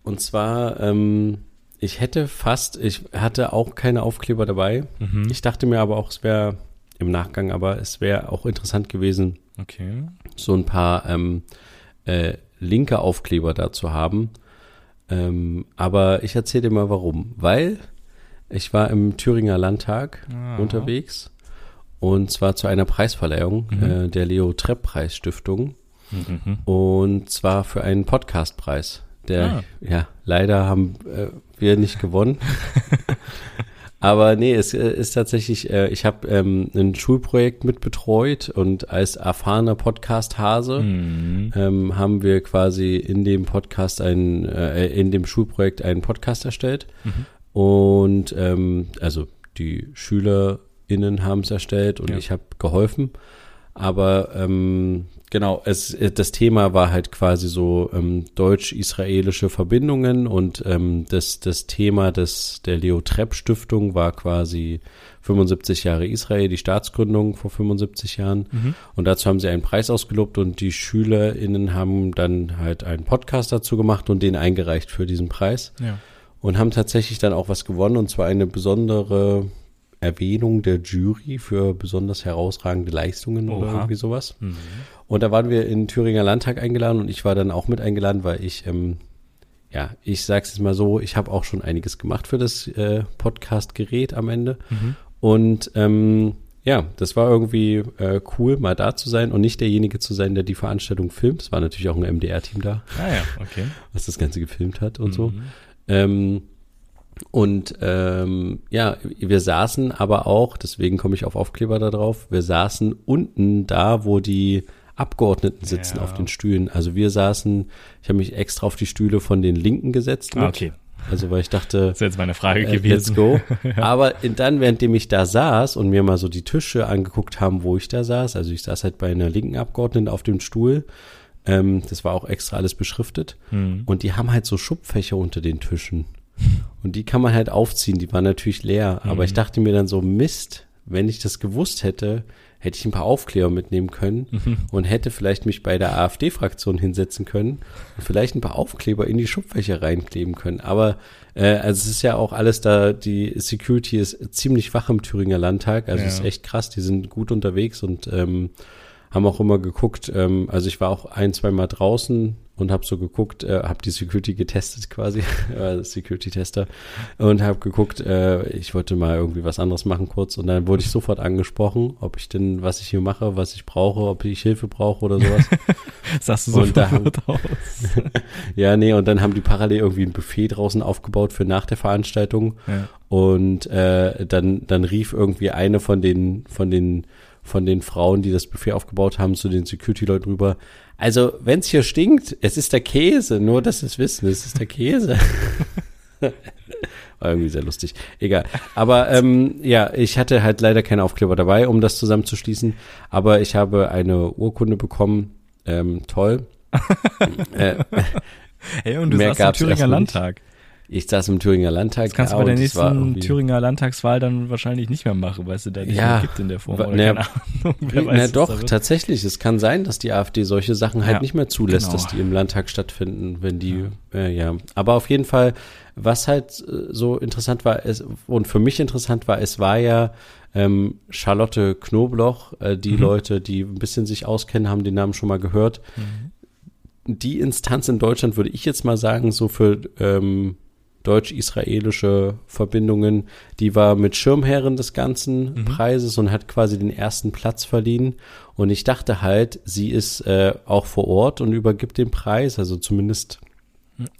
Und zwar, ähm, ich hätte fast, ich hatte auch keine Aufkleber dabei. Mhm. Ich dachte mir aber auch, es wäre im Nachgang, aber es wäre auch interessant gewesen, okay. so ein paar ähm, äh, linke Aufkleber da zu haben. Ähm, aber ich erzähle dir mal warum. Weil ich war im Thüringer Landtag ah. unterwegs und zwar zu einer Preisverleihung mhm. äh, der Leo Trepp Preis Stiftung mhm. und zwar für einen Podcastpreis. Der, ah. ja, leider haben äh, wir nicht gewonnen. Aber nee, es äh, ist tatsächlich, äh, ich habe ähm, ein Schulprojekt mit betreut und als erfahrener Podcast-Hase mhm. ähm, haben wir quasi in dem Podcast ein, äh, in dem Schulprojekt einen Podcast erstellt. Mhm. Und ähm, also die SchülerInnen haben es erstellt und ja. ich habe geholfen. Aber ähm, Genau, es, äh, das Thema war halt quasi so ähm, deutsch-israelische Verbindungen und ähm, das, das Thema des, der Leo Trepp Stiftung war quasi 75 Jahre Israel, die Staatsgründung vor 75 Jahren. Mhm. Und dazu haben sie einen Preis ausgelobt und die SchülerInnen haben dann halt einen Podcast dazu gemacht und den eingereicht für diesen Preis. Ja. Und haben tatsächlich dann auch was gewonnen und zwar eine besondere Erwähnung der Jury für besonders herausragende Leistungen Oha. oder irgendwie sowas. Mhm. Und da waren wir in Thüringer Landtag eingeladen und ich war dann auch mit eingeladen, weil ich, ähm, ja, ich sag's jetzt mal so, ich habe auch schon einiges gemacht für das äh, Podcast-Gerät am Ende. Mhm. Und ähm, ja, das war irgendwie äh, cool, mal da zu sein und nicht derjenige zu sein, der die Veranstaltung filmt. Es war natürlich auch ein MDR-Team da. Ah ja, okay. Was das Ganze gefilmt hat und mhm. so. Ähm, und ähm, ja, wir saßen aber auch, deswegen komme ich auf Aufkleber da drauf, wir saßen unten da, wo die Abgeordneten sitzen ja. auf den Stühlen. Also wir saßen, ich habe mich extra auf die Stühle von den Linken gesetzt. Mit. Okay. Also weil ich dachte, das ist jetzt meine Frage äh, gewesen. Let's go. Aber dann, währenddem ich da saß und mir mal so die Tische angeguckt haben, wo ich da saß, also ich saß halt bei einer linken Abgeordneten auf dem Stuhl. Ähm, das war auch extra alles beschriftet. Mhm. Und die haben halt so Schubfächer unter den Tischen. Und die kann man halt aufziehen, die waren natürlich leer. Aber mhm. ich dachte mir dann so, Mist, wenn ich das gewusst hätte, hätte ich ein paar Aufkleber mitnehmen können mhm. und hätte vielleicht mich bei der AfD-Fraktion hinsetzen können und vielleicht ein paar Aufkleber in die Schubfächer reinkleben können. Aber äh, also es ist ja auch alles da, die Security ist ziemlich wach im Thüringer Landtag. Also ja. es ist echt krass, die sind gut unterwegs und ähm, haben auch immer geguckt. Ähm, also ich war auch ein, zwei Mal draußen und habe so geguckt, äh, habe die Security getestet quasi, äh, Security-Tester und habe geguckt, äh, ich wollte mal irgendwie was anderes machen kurz und dann wurde ich sofort angesprochen, ob ich denn, was ich hier mache, was ich brauche, ob ich Hilfe brauche oder sowas. Sagst du sofort da haben, aus. ja, nee, und dann haben die parallel irgendwie ein Buffet draußen aufgebaut für nach der Veranstaltung ja. und äh, dann, dann rief irgendwie eine von den, von den von den Frauen, die das Buffet aufgebaut haben, zu den Security-Leuten rüber. Also, wenn es hier stinkt, es ist der Käse, nur dass es wissen, es ist der Käse. War irgendwie sehr lustig. Egal. Aber ähm, ja, ich hatte halt leider keinen Aufkleber dabei, um das zusammenzuschließen. Aber ich habe eine Urkunde bekommen. Ähm, toll. äh, hey, und du mehr saßt im Thüringer Landtag. Ich saß im Thüringer Landtag. Das kannst du bei der nächsten Thüringer Landtagswahl dann wahrscheinlich nicht mehr machen, weil es da nicht ja, mehr gibt in der Form. Oder ne, keine Wer weiß, na doch, tatsächlich. Es kann sein, dass die AfD solche Sachen halt ja, nicht mehr zulässt, genau. dass die im Landtag stattfinden, wenn die, ja. Äh, ja. Aber auf jeden Fall, was halt äh, so interessant war, es, und für mich interessant war, es war ja ähm, Charlotte Knobloch, äh, die mhm. Leute, die ein bisschen sich auskennen, haben den Namen schon mal gehört. Mhm. Die Instanz in Deutschland würde ich jetzt mal sagen, so für ähm, deutsch-israelische Verbindungen, die war mit Schirmherrin des ganzen mhm. Preises und hat quasi den ersten Platz verliehen. Und ich dachte halt, sie ist äh, auch vor Ort und übergibt den Preis, also zumindest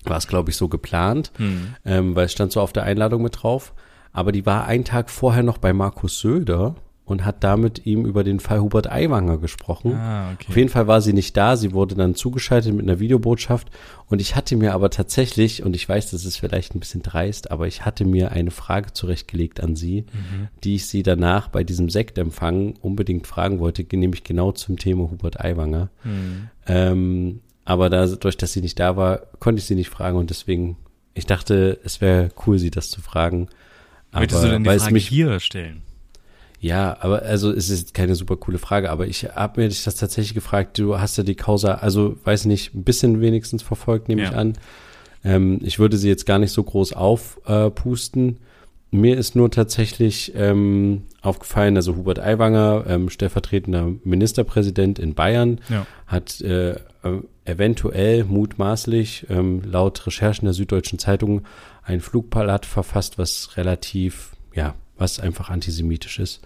war es, glaube ich, so geplant, mhm. ähm, weil es stand so auf der Einladung mit drauf. Aber die war einen Tag vorher noch bei Markus Söder und hat damit ihm über den Fall Hubert Aiwanger gesprochen. Ah, okay. Auf jeden Fall war sie nicht da, sie wurde dann zugeschaltet mit einer Videobotschaft und ich hatte mir aber tatsächlich, und ich weiß, das ist vielleicht ein bisschen dreist, aber ich hatte mir eine Frage zurechtgelegt an sie, mhm. die ich sie danach bei diesem Sektempfang unbedingt fragen wollte, nämlich genau zum Thema Hubert Aiwanger. Mhm. Ähm, aber dadurch, dass sie nicht da war, konnte ich sie nicht fragen und deswegen, ich dachte, es wäre cool, sie das zu fragen. Möchtest du denn die Frage mich, hier stellen? Ja, aber also es ist keine super coole Frage, aber ich habe mir das tatsächlich gefragt, du hast ja die Causa, also weiß nicht, ein bisschen wenigstens verfolgt, nehme ja. ich an. Ähm, ich würde sie jetzt gar nicht so groß aufpusten. Äh, mir ist nur tatsächlich ähm, aufgefallen, also Hubert Aiwanger, ähm, stellvertretender Ministerpräsident in Bayern, ja. hat äh, eventuell mutmaßlich ähm, laut Recherchen der Süddeutschen Zeitung ein Flugpalat verfasst, was relativ ja was einfach antisemitisch ist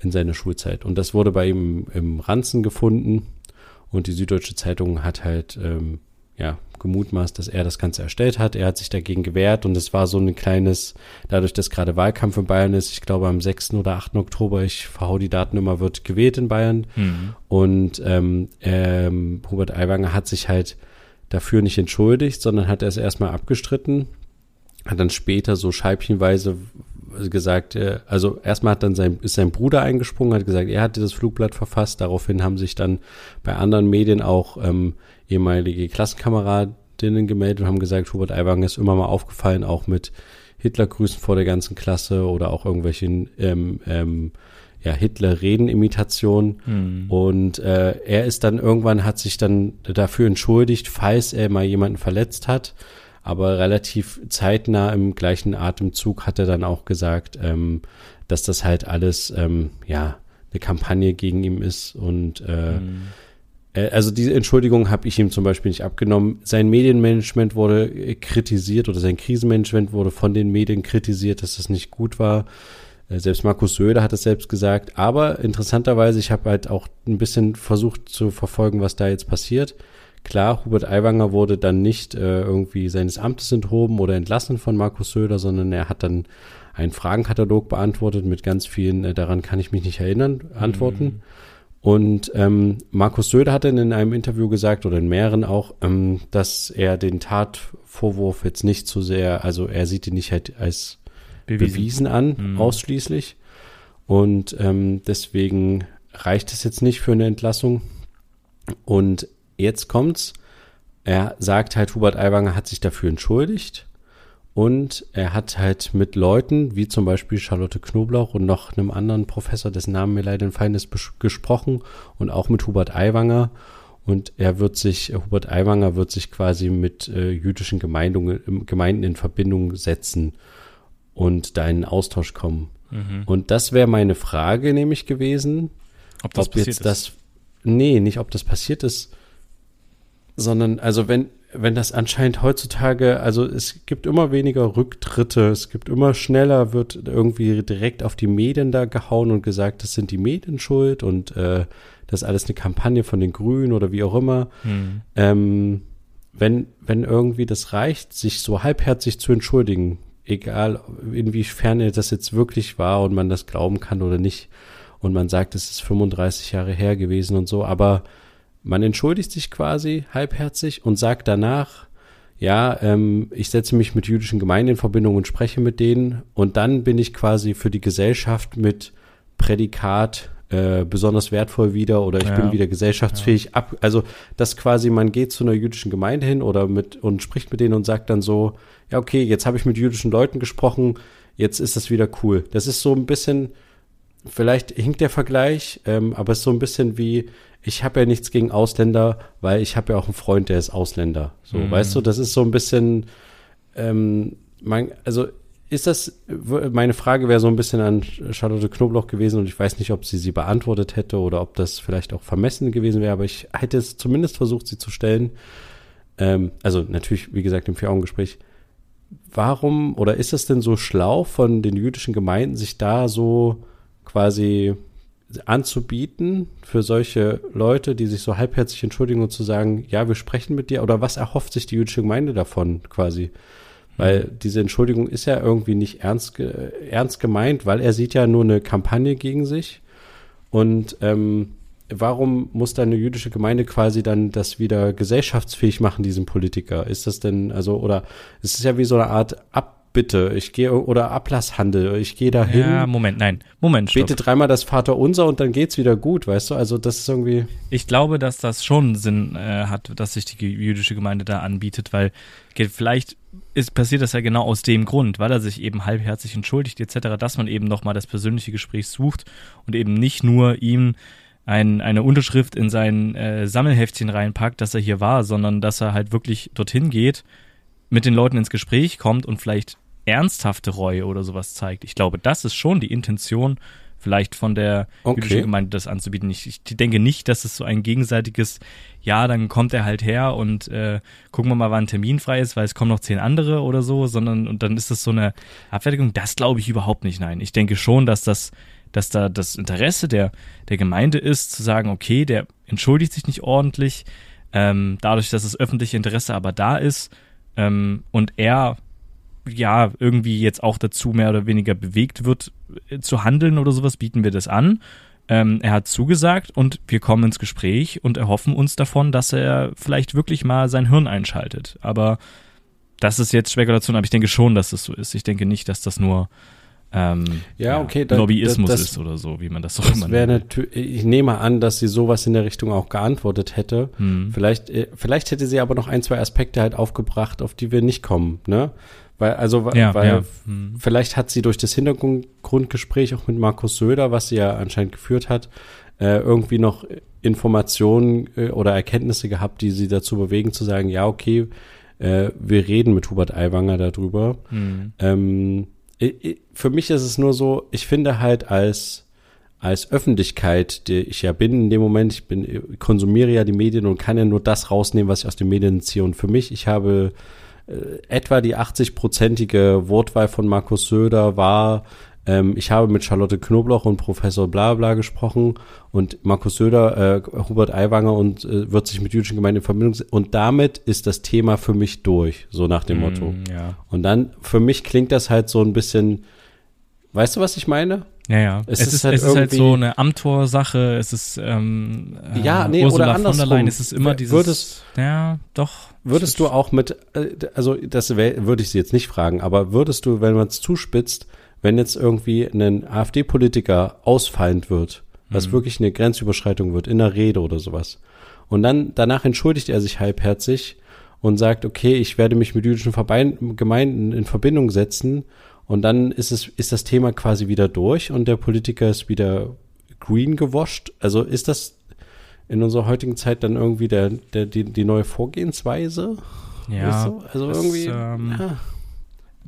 in seiner Schulzeit. Und das wurde bei ihm im Ranzen gefunden und die Süddeutsche Zeitung hat halt ähm, ja gemutmaßt, dass er das Ganze erstellt hat. Er hat sich dagegen gewehrt und es war so ein kleines, dadurch, dass gerade Wahlkampf in Bayern ist, ich glaube am 6. oder 8. Oktober, ich verhau die Daten immer, wird gewählt in Bayern. Mhm. Und ähm, ähm, Hubert Aiwanger hat sich halt dafür nicht entschuldigt, sondern hat es erstmal abgestritten, hat dann später so scheibchenweise gesagt, äh, also erstmal hat dann sein, ist sein Bruder eingesprungen, hat gesagt, er hatte das Flugblatt verfasst. Daraufhin haben sich dann bei anderen Medien auch ähm, ehemalige Klassenkameradinnen gemeldet und haben gesagt, Hubert Aiwanger ist immer mal aufgefallen, auch mit Hitlergrüßen vor der ganzen Klasse oder auch irgendwelchen ähm, ähm, ja, Hitler-Reden-Imitationen. Mhm. Und äh, er ist dann irgendwann, hat sich dann dafür entschuldigt, falls er mal jemanden verletzt hat aber relativ zeitnah im gleichen Atemzug hat er dann auch gesagt, ähm, dass das halt alles ähm, ja eine Kampagne gegen ihn ist und äh, mhm. Äh, also diese Entschuldigung habe ich ihm zum Beispiel nicht abgenommen. Sein Medienmanagement wurde kritisiert oder sein Krisenmanagement wurde von den Medien kritisiert, dass das nicht gut war. Äh, selbst Markus Söder hat es selbst gesagt. Aber interessanterweise, ich habe halt auch ein bisschen versucht zu verfolgen, was da jetzt passiert. Klar, Hubert Aiwanger wurde dann nicht äh, irgendwie seines Amtes enthoben oder entlassen von Markus Söder, sondern er hat dann einen Fragenkatalog beantwortet mit ganz vielen, äh, daran kann ich mich nicht erinnern, Antworten. Mhm. Und ähm, Markus Söder hat dann in einem Interview gesagt, oder in mehreren auch, ähm, dass er den Tatvorwurf jetzt nicht so sehr, also er sieht ihn nicht halt als bewiesen, bewiesen an, mhm. ausschließlich. Und ähm, deswegen reicht es jetzt nicht für eine Entlassung. Und jetzt kommt's. Er sagt halt, Hubert Aiwanger hat sich dafür entschuldigt und er hat halt mit Leuten, wie zum Beispiel Charlotte Knoblauch und noch einem anderen Professor, dessen Namen mir leider entfallen ist, gesprochen und auch mit Hubert Aiwanger. Und er wird sich, Hubert Aiwanger wird sich quasi mit äh, jüdischen Gemeinden, Gemeinden in Verbindung setzen und da in einen Austausch kommen. Mhm. Und das wäre meine Frage nämlich gewesen. Ob das ob passiert jetzt ist. das, nee, nicht ob das passiert ist, sondern also wenn wenn das anscheinend heutzutage, also es gibt immer weniger Rücktritte, es gibt immer schneller, wird irgendwie direkt auf die Medien da gehauen und gesagt, das sind die Medien schuld und äh, das ist alles eine Kampagne von den Grünen oder wie auch immer. Hm. Ähm, wenn, wenn irgendwie das reicht, sich so halbherzig zu entschuldigen, egal inwiefern das jetzt wirklich war und man das glauben kann oder nicht, und man sagt, es ist 35 Jahre her gewesen und so, aber man entschuldigt sich quasi halbherzig und sagt danach, ja, ähm, ich setze mich mit jüdischen Gemeinden in Verbindung und spreche mit denen und dann bin ich quasi für die Gesellschaft mit Prädikat äh, besonders wertvoll wieder oder ich ja. bin wieder gesellschaftsfähig ja. ab. Also das quasi, man geht zu einer jüdischen Gemeinde hin oder mit und spricht mit denen und sagt dann so, ja, okay, jetzt habe ich mit jüdischen Leuten gesprochen, jetzt ist das wieder cool. Das ist so ein bisschen, vielleicht hinkt der Vergleich, ähm, aber es ist so ein bisschen wie, ich habe ja nichts gegen Ausländer, weil ich habe ja auch einen Freund, der ist Ausländer. So, mhm. weißt du, das ist so ein bisschen, ähm, man, also ist das, meine Frage wäre so ein bisschen an Charlotte Knobloch gewesen und ich weiß nicht, ob sie sie beantwortet hätte oder ob das vielleicht auch vermessen gewesen wäre, aber ich hätte es zumindest versucht, sie zu stellen. Ähm, also natürlich, wie gesagt, im Vier-Augen-Gespräch. Warum oder ist es denn so schlau von den jüdischen Gemeinden, sich da so quasi anzubieten für solche Leute, die sich so halbherzig entschuldigen und zu sagen, ja, wir sprechen mit dir oder was erhofft sich die jüdische Gemeinde davon quasi? Weil diese Entschuldigung ist ja irgendwie nicht ernst, ernst gemeint, weil er sieht ja nur eine Kampagne gegen sich. Und ähm, warum muss da eine jüdische Gemeinde quasi dann das wieder gesellschaftsfähig machen, diesen Politiker? Ist das denn, also, oder es ist ja wie so eine Art Ab bitte, ich gehe oder Ablasshandel, ich gehe dahin. Ja, Moment, nein, Moment. Stopp. Bete dreimal das Vaterunser und dann geht's wieder gut, weißt du? Also das ist irgendwie. Ich glaube, dass das schon Sinn äh, hat, dass sich die jüdische Gemeinde da anbietet, weil vielleicht ist passiert das ja genau aus dem Grund, weil er sich eben halbherzig entschuldigt etc., dass man eben nochmal das persönliche Gespräch sucht und eben nicht nur ihm ein, eine Unterschrift in sein äh, Sammelheftchen reinpackt, dass er hier war, sondern dass er halt wirklich dorthin geht, mit den Leuten ins Gespräch kommt und vielleicht ernsthafte Reue oder sowas zeigt. Ich glaube, das ist schon die Intention vielleicht von der okay. jüdischen Gemeinde das anzubieten. Ich, ich, denke nicht, dass es so ein gegenseitiges, ja, dann kommt er halt her und äh, gucken wir mal, wann ein Termin frei ist, weil es kommen noch zehn andere oder so, sondern und dann ist das so eine Abfertigung. Das glaube ich überhaupt nicht. Nein, ich denke schon, dass das, dass da das Interesse der der Gemeinde ist, zu sagen, okay, der entschuldigt sich nicht ordentlich, ähm, dadurch, dass das öffentliche Interesse aber da ist ähm, und er ja irgendwie jetzt auch dazu mehr oder weniger bewegt wird äh, zu handeln oder sowas, bieten wir das an. Ähm, er hat zugesagt und wir kommen ins Gespräch und erhoffen uns davon, dass er vielleicht wirklich mal sein Hirn einschaltet. Aber das ist jetzt Spekulation, aber ich denke schon, dass das so ist. Ich denke nicht, dass das nur ähm, ja, okay, da, Lobbyismus das, ist oder so, wie man das so das immer nennt. Ich nehme an, dass sie sowas in der Richtung auch geantwortet hätte. Hm. Vielleicht, äh, vielleicht hätte sie aber noch ein, zwei Aspekte halt aufgebracht, auf die wir nicht kommen, ne? Weil, also, ja, weil ja. Hm. vielleicht hat sie durch das Hintergrundgespräch auch mit Markus Söder, was sie ja anscheinend geführt hat, äh, irgendwie noch Informationen äh, oder Erkenntnisse gehabt, die sie dazu bewegen, zu sagen, ja, okay, äh, wir reden mit Hubert Aiwanger darüber. Mhm. Ähm, für mich ist es nur so, ich finde halt als als Öffentlichkeit, die ich ja bin in dem Moment, ich bin konsumiere ja die Medien und kann ja nur das rausnehmen, was ich aus den Medien ziehe. Und für mich, ich habe äh, etwa die 80-prozentige Wortwahl von Markus Söder war, ähm, ich habe mit Charlotte Knobloch und Professor Blabla gesprochen und Markus Söder, äh, Hubert Aiwanger und äh, wird sich mit jüdischen Gemeinden in Verbindung setzen. Und damit ist das Thema für mich durch, so nach dem mm, Motto. Ja. Und dann, für mich klingt das halt so ein bisschen, weißt du, was ich meine? Ja, ja. Es, es ist, ist, halt, es ist halt so eine Amtor-Sache. Es ist ähm, ja, nee, Ursula oder andersrum. Von der Leyen. Es ist immer dieses. Würdest, ja, doch. Würdest du auch mit, äh, also das würde ich sie jetzt nicht fragen, aber würdest du, wenn man es zuspitzt, wenn jetzt irgendwie ein AfD-Politiker ausfallend wird, was mhm. wirklich eine Grenzüberschreitung wird in der Rede oder sowas, und dann danach entschuldigt er sich halbherzig und sagt, okay, ich werde mich mit jüdischen Gemeinden in Verbindung setzen und dann ist es, ist das Thema quasi wieder durch und der Politiker ist wieder green gewascht. Also ist das in unserer heutigen Zeit dann irgendwie der, der, die, die neue Vorgehensweise? Ja. So? Also das, irgendwie. Ähm, ja.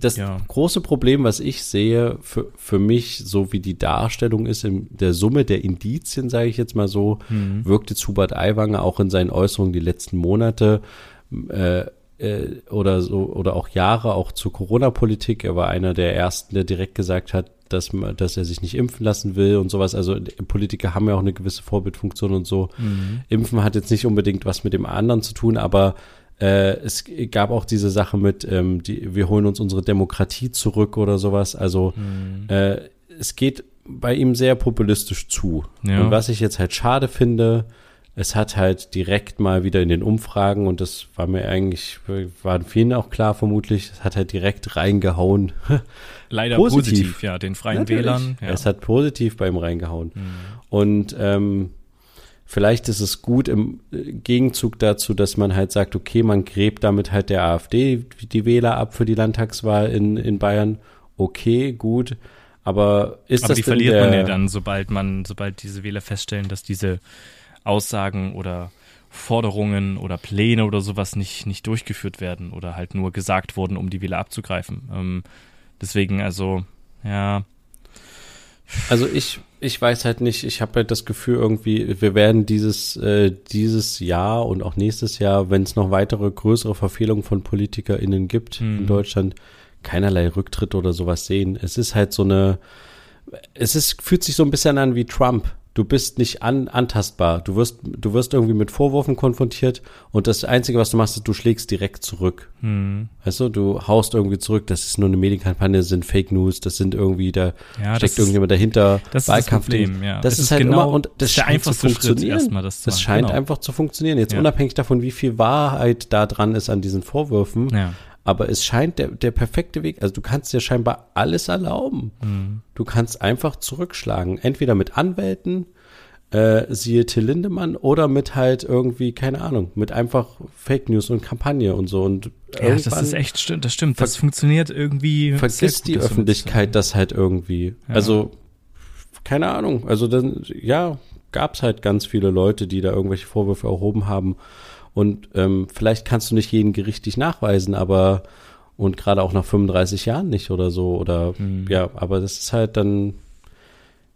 Das ja. große Problem, was ich sehe, für, für mich, so wie die Darstellung ist, in der Summe der Indizien, sage ich jetzt mal so, mhm. wirkte Hubert Aiwanger auch in seinen Äußerungen die letzten Monate äh, äh, oder so oder auch Jahre auch zur Corona-Politik. Er war einer der ersten, der direkt gesagt hat, dass, dass er sich nicht impfen lassen will und sowas. Also Politiker haben ja auch eine gewisse Vorbildfunktion und so. Mhm. Impfen hat jetzt nicht unbedingt was mit dem anderen zu tun, aber äh, es gab auch diese Sache mit, ähm, die, wir holen uns unsere Demokratie zurück oder sowas. Also mhm. äh, es geht bei ihm sehr populistisch zu. Ja. Und was ich jetzt halt schade finde, es hat halt direkt mal wieder in den Umfragen, und das war mir eigentlich, waren vielen auch klar vermutlich, es hat halt direkt reingehauen. Leider positiv, positiv ja, den Freien Natürlich. Wählern. Ja. Es hat positiv bei ihm reingehauen. Mhm. Und ähm, vielleicht ist es gut im Gegenzug dazu, dass man halt sagt, okay, man gräbt damit halt der AfD die Wähler ab für die Landtagswahl in, in Bayern. Okay, gut. Aber ist Aber das die verliert man ja dann, sobald man, sobald diese Wähler feststellen, dass diese Aussagen oder Forderungen oder Pläne oder sowas nicht, nicht durchgeführt werden oder halt nur gesagt wurden, um die Wähler abzugreifen. Ähm, deswegen, also, ja. Also ich, ich weiß halt nicht, ich habe halt das Gefühl irgendwie, wir werden dieses, äh, dieses Jahr und auch nächstes Jahr, wenn es noch weitere größere Verfehlungen von PolitikerInnen gibt hm. in Deutschland, keinerlei Rücktritt oder sowas sehen. Es ist halt so eine, es ist, fühlt sich so ein bisschen an wie Trump du bist nicht an, antastbar. Du wirst, du wirst irgendwie mit Vorwürfen konfrontiert und das Einzige, was du machst, ist, du schlägst direkt zurück. Hm. Weißt du, du haust irgendwie zurück. Das ist nur eine Medienkampagne, das sind Fake News, das sind irgendwie, da ja, steckt ist, irgendjemand dahinter. Das Wahlkampf ist das Problem, ja. Das, das ist, ist, halt genau, immer, und das scheint zu funktionieren. das, das scheint genau. einfach zu funktionieren. Jetzt ja. unabhängig davon, wie viel Wahrheit da dran ist an diesen Vorwürfen. Ja aber es scheint der, der perfekte Weg. Also du kannst dir scheinbar alles erlauben. Mhm. Du kannst einfach zurückschlagen. Entweder mit Anwälten, äh, siehe Till Lindemann, oder mit halt irgendwie, keine Ahnung, mit einfach Fake News und Kampagne und so. Und ja, das ist echt stimmt, das stimmt. Das funktioniert irgendwie. Vergisst die Öffentlichkeit das halt irgendwie. Ja. Also, keine Ahnung. Also dann, ja, gab es halt ganz viele Leute, die da irgendwelche Vorwürfe erhoben haben. Und ähm, vielleicht kannst du nicht jeden gerichtlich nachweisen, aber und gerade auch nach 35 Jahren nicht oder so. Oder hm. ja, aber das ist halt dann.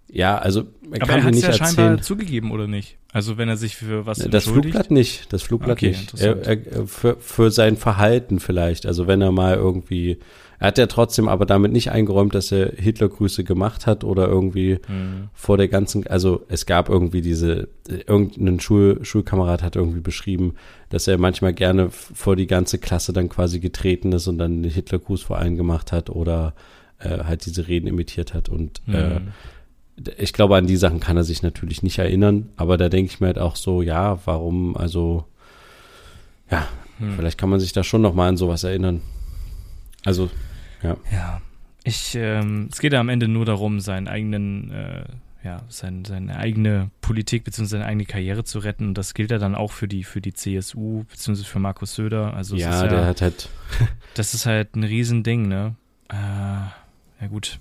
Ja, also man aber kann er hat es ja erzählen. scheinbar zugegeben oder nicht? Also wenn er sich für was Das Flugblatt nicht, das Flugblatt okay, nicht. Er, er, für, für sein Verhalten vielleicht. Also wenn er mal irgendwie er hat ja trotzdem aber damit nicht eingeräumt, dass er Hitlergrüße gemacht hat oder irgendwie mhm. vor der ganzen, also es gab irgendwie diese, irgendein Schul, Schulkamerad hat irgendwie beschrieben, dass er manchmal gerne vor die ganze Klasse dann quasi getreten ist und dann einen Hitlergruß vor allen gemacht hat oder äh, halt diese Reden imitiert hat und mhm. äh, ich glaube, an die Sachen kann er sich natürlich nicht erinnern, aber da denke ich mir halt auch so, ja, warum, also, ja, hm. vielleicht kann man sich da schon nochmal an sowas erinnern. Also, ja. Ja. Ich, ähm, es geht ja am Ende nur darum, seinen eigenen, äh, ja, sein, seine eigene Politik bzw. seine eigene Karriere zu retten. Und das gilt ja dann auch für die, für die CSU bzw. für Markus Söder. Also ja, der ja, hat halt. das ist halt ein Riesending, ne? Äh, ja, gut.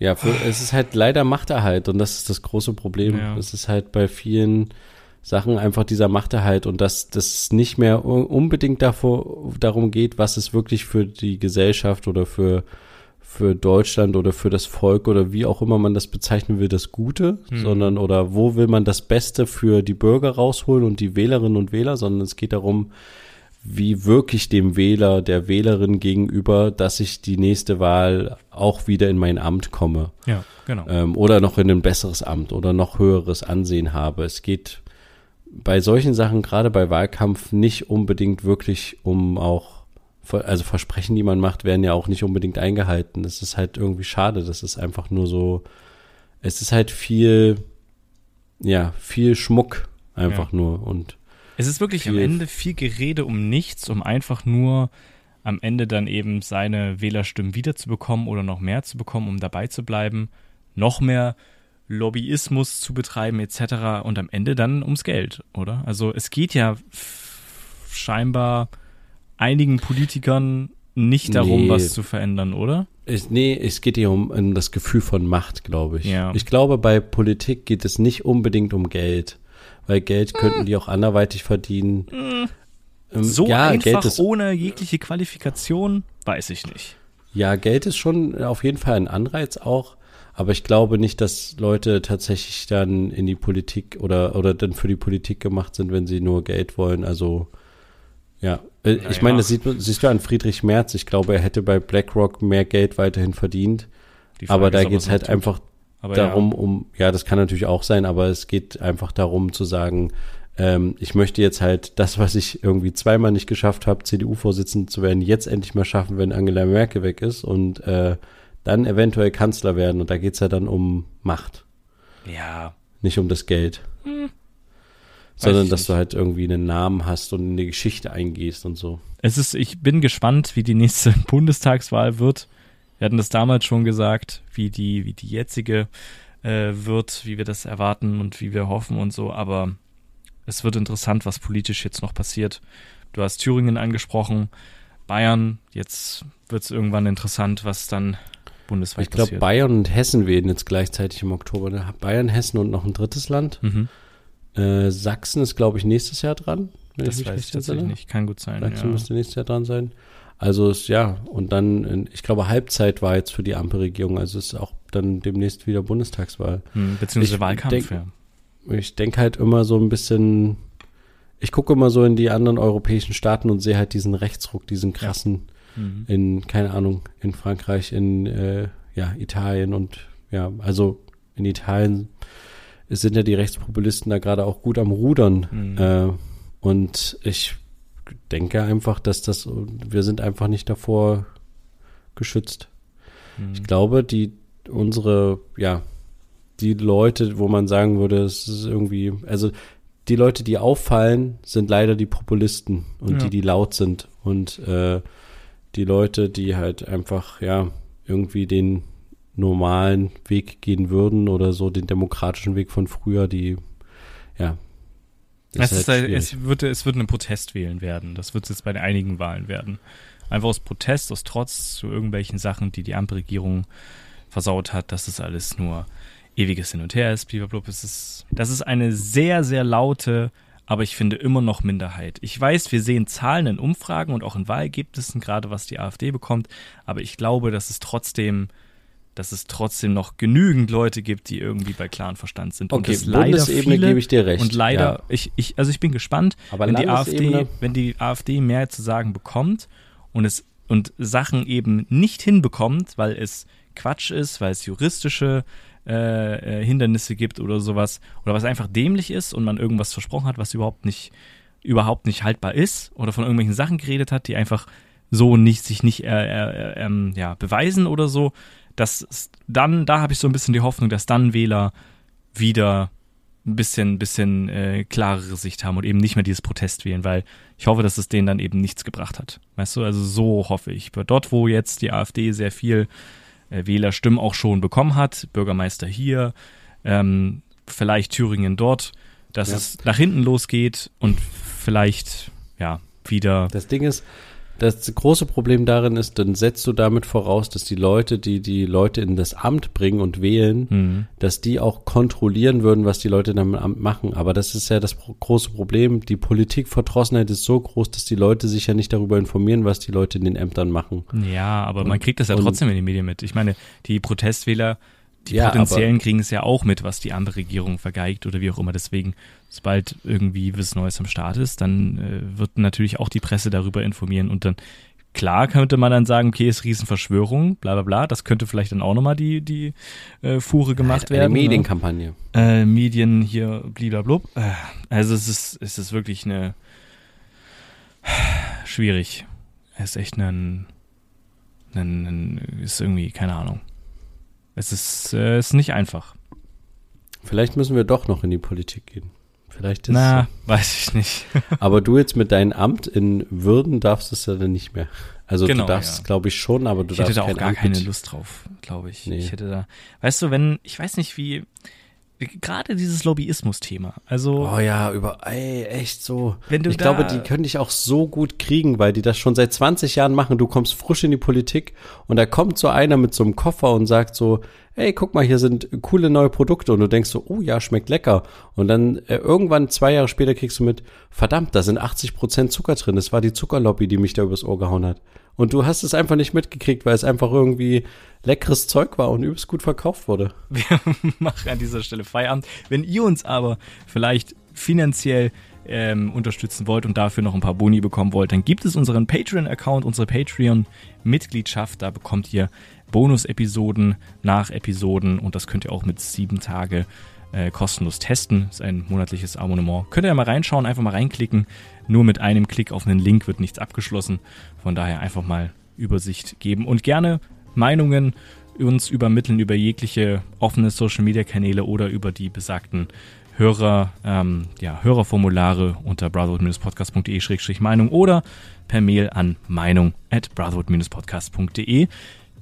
Ja, für, es ist halt leider Machterhalt und das ist das große Problem. Ja. Es ist halt bei vielen Sachen einfach dieser Machterhalt und dass das nicht mehr unbedingt davor, darum geht, was es wirklich für die Gesellschaft oder für, für Deutschland oder für das Volk oder wie auch immer man das bezeichnen will, das Gute, hm. sondern oder wo will man das Beste für die Bürger rausholen und die Wählerinnen und Wähler, sondern es geht darum, wie wirklich dem Wähler, der Wählerin gegenüber, dass ich die nächste Wahl auch wieder in mein Amt komme. Ja, genau. Ähm, oder noch in ein besseres Amt oder noch höheres Ansehen habe. Es geht bei solchen Sachen, gerade bei Wahlkampf, nicht unbedingt wirklich um auch, also Versprechen, die man macht, werden ja auch nicht unbedingt eingehalten. Das ist halt irgendwie schade. Das ist einfach nur so, es ist halt viel, ja, viel Schmuck einfach ja. nur und es ist wirklich am Ende viel Gerede um nichts, um einfach nur am Ende dann eben seine Wählerstimmen wiederzubekommen oder noch mehr zu bekommen, um dabei zu bleiben, noch mehr Lobbyismus zu betreiben etc. und am Ende dann ums Geld, oder? Also es geht ja scheinbar einigen Politikern nicht darum, nee. was zu verändern, oder? Ich, nee, es geht hier um, um das Gefühl von Macht, glaube ich. Ja. Ich glaube, bei Politik geht es nicht unbedingt um Geld, weil Geld könnten die auch anderweitig verdienen. Hm. Ähm, so ja, einfach ist, ohne jegliche Qualifikation, weiß ich nicht. Ja, Geld ist schon auf jeden Fall ein Anreiz auch, aber ich glaube nicht, dass Leute tatsächlich dann in die Politik oder, oder dann für die Politik gemacht sind, wenn sie nur Geld wollen. Also, ja, Äh, naja. Ich meine, das sieht, siehst du an Friedrich Merz. Ich glaube, er hätte bei BlackRock mehr Geld weiterhin verdient. Aber da geht es halt einfach aber darum, ja. um, ja, das kann natürlich auch sein, aber es geht einfach darum zu sagen, ähm, ich möchte jetzt halt das, was ich irgendwie zweimal nicht geschafft habe, CDU-Vorsitzend zu werden, jetzt endlich mal schaffen, wenn Angela Merkel weg ist und äh, dann eventuell Kanzler werden. Und da geht's ja dann um Macht. Ja. Nicht um das Geld. Hm. Sondern dass nicht. du halt irgendwie einen Namen hast und in die Geschichte eingehst und so. Es ist, ich bin gespannt, wie die nächste Bundestagswahl wird. Wir hatten das damals schon gesagt, wie die, wie die jetzige äh, wird, wie wir das erwarten und wie wir hoffen und so, aber es wird interessant, was politisch jetzt noch passiert. Du hast Thüringen angesprochen, Bayern, jetzt wird es irgendwann interessant, was dann bundesweit ich. Ich glaube, Bayern und Hessen wählen jetzt gleichzeitig im Oktober. Ne? Bayern, Hessen und noch ein drittes Land. Mhm. Äh, Sachsen ist, glaube ich, nächstes Jahr dran. Das weiß ich tatsächlich nicht. Kann gut sein. Sachsen ja. müsste nächstes Jahr dran sein. Also ist, ja, und dann, ich glaube, Halbzeit war jetzt für die Ampelregierung, also ist auch dann demnächst wieder Bundestagswahl. Hm, beziehungsweise ich Wahlkampf, denk, ja. Ich denke halt immer so ein bisschen, ich gucke immer so in die anderen europäischen Staaten und sehe halt diesen Rechtsruck, diesen krassen, ja. Mhm. in, keine Ahnung, in Frankreich, in äh, ja, Italien und ja, also in Italien sind ja die Rechtspopulisten da gerade auch gut am Rudern. Mhm. Äh, und ich denke einfach, dass das, wir sind einfach nicht davor geschützt. Mhm. Ich glaube, die, unsere, ja, die Leute, wo man sagen würde, es ist irgendwie, also die Leute, die auffallen, sind leider die Populisten und ja. die, die laut sind und äh, die Leute, die halt einfach, ja, irgendwie den normalen Weg gehen würden oder so den demokratischen Weg von früher, die, ja, es, ist halt, es, wird, es wird ein Protestwählen werden. Das wird es jetzt bei einigen Wahlen werden. Einfach aus Protest, aus Trotz zu irgendwelchen Sachen, die die Ampelregierung versaut hat, dass es alles nur ewiges Hin und Her ist. Es ist, das ist eine sehr, sehr laute, aber ich finde immer noch Minderheit. Ich weiß, wir sehen Zahlen in Umfragen und auch in Wahlergebnissen, gerade was die AfD bekommt, aber ich glaube, dass es trotzdem dass es trotzdem noch genügend Leute gibt, die irgendwie bei klaren Verstand sind. Okay, und Bundesebene gebe ich dir recht. Und leider, ja. ich, ich, also ich bin gespannt, Aber wenn die AfD, wenn die AfD mehr zu sagen bekommt und es und Sachen eben nicht hinbekommt, weil es Quatsch ist, weil es juristische äh, äh, Hindernisse gibt oder sowas, oder was einfach dämlich ist und man irgendwas versprochen hat, was überhaupt nicht, überhaupt nicht haltbar ist, oder von irgendwelchen Sachen geredet hat, die einfach so nicht sich nicht äh, äh, ähm, ja, beweisen oder so, dass dann, da habe ich so ein bisschen die Hoffnung, dass dann Wähler wieder ein bisschen, bisschen äh, klarere Sicht haben und eben nicht mehr dieses Protest wählen, weil ich hoffe, dass es denen dann eben nichts gebracht hat. Weißt du, also so hoffe ich. Dort, wo jetzt die AfD sehr viel äh, Wählerstimmen auch schon bekommen hat, Bürgermeister hier, ähm, vielleicht Thüringen dort, dass ja. es nach hinten losgeht und vielleicht, ja, wieder. Das Ding ist, das große Problem darin ist, dann setzt du damit voraus, dass die Leute, die die Leute in das Amt bringen und wählen, mhm. dass die auch kontrollieren würden, was die Leute dann im Amt machen. Aber das ist ja das große Problem. Die Politikverdrossenheit ist so groß, dass die Leute sich ja nicht darüber informieren, was die Leute in den Ämtern machen. Ja, aber und, man kriegt das ja trotzdem in den Medien mit. Ich meine, die Protestwähler die ja, Potenziellen kriegen es ja auch mit, was die andere Regierung vergeigt oder wie auch immer. Deswegen, sobald irgendwie was Neues am Start ist, dann äh, wird natürlich auch die Presse darüber informieren und dann Klar könnte man dann sagen, okay, ist Riesenverschwörung, bla bla bla. Das könnte vielleicht dann auch nochmal die, die äh, Fuhre gemacht halt eine werden. Eine Medienkampagne. Ne? Äh, Medien hier, bliblablub. Äh, also es ist, es ist wirklich eine schwierig. Es ist echt ein, ein, ein ist irgendwie, keine Ahnung. Es ist, äh, ist nicht einfach. Vielleicht müssen wir doch noch in die Politik gehen. Vielleicht ist Na, so. weiß ich nicht. aber du jetzt mit deinem Amt in Würden darfst es ja dann nicht mehr. Also genau, du darfst, ja. glaube ich, schon, aber du ich darfst hätte da auch gar Amt keine Lust drauf, glaube ich. Nee. Ich hätte da, weißt du, wenn, ich weiß nicht, wie, gerade dieses Lobbyismus-Thema. Also oh ja, über ey, echt so. Wenn du ich glaube, die können dich auch so gut kriegen, weil die das schon seit 20 Jahren machen. Du kommst frisch in die Politik und da kommt so einer mit so einem Koffer und sagt so, ey, guck mal, hier sind coole neue Produkte und du denkst so, oh ja, schmeckt lecker. Und dann äh, irgendwann zwei Jahre später kriegst du mit, verdammt, da sind 80 Prozent Zucker drin. Das war die Zuckerlobby, die mich da übers Ohr gehauen hat. Und du hast es einfach nicht mitgekriegt, weil es einfach irgendwie leckeres Zeug war und übelst gut verkauft wurde. Wir machen an dieser Stelle Feierabend. Wenn ihr uns aber vielleicht finanziell ähm, unterstützen wollt und dafür noch ein paar Boni bekommen wollt, dann gibt es unseren Patreon-Account, unsere Patreon-Mitgliedschaft. Da bekommt ihr Bonus-Episoden nach Episoden und das könnt ihr auch mit sieben Tage äh, kostenlos testen. Das ist ein monatliches Abonnement. Könnt ihr ja mal reinschauen, einfach mal reinklicken. Nur mit einem Klick auf einen Link wird nichts abgeschlossen. Von daher einfach mal Übersicht geben und gerne Meinungen uns übermitteln über jegliche offene Social Media Kanäle oder über die besagten Hörer, ähm, ja, Hörerformulare unter brotherhood-podcast.de-meinung oder per Mail an meinung at brotherhood-podcast.de.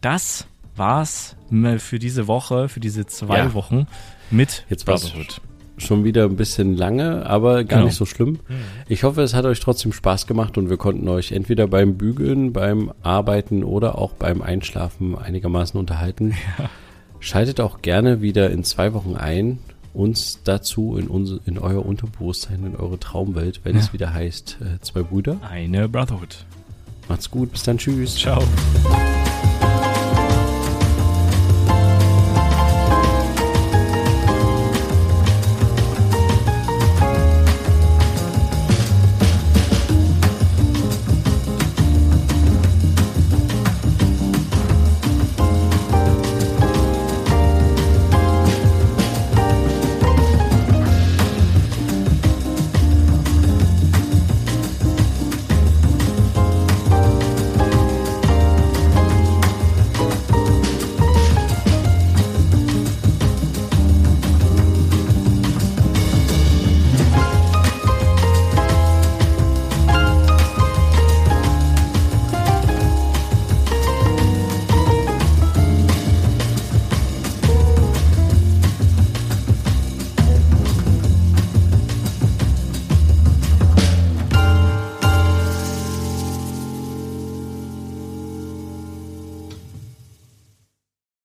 Das war's für diese Woche, für diese zwei ja. Wochen mit Jetzt Brotherhood. Schon wieder ein bisschen lange, aber gar genau. nicht so schlimm. Mhm. Ich hoffe, es hat euch trotzdem Spaß gemacht und wir konnten euch entweder beim Bügeln, beim Arbeiten oder auch beim Einschlafen einigermaßen unterhalten. Ja. Schaltet auch gerne wieder in zwei Wochen ein, uns dazu in, unser, in euer Unterbewusstsein, in eure Traumwelt, wenn ja. es wieder heißt, äh, zwei Brüder. Eine Brotherhood. Macht's gut, bis dann, tschüss. Ciao.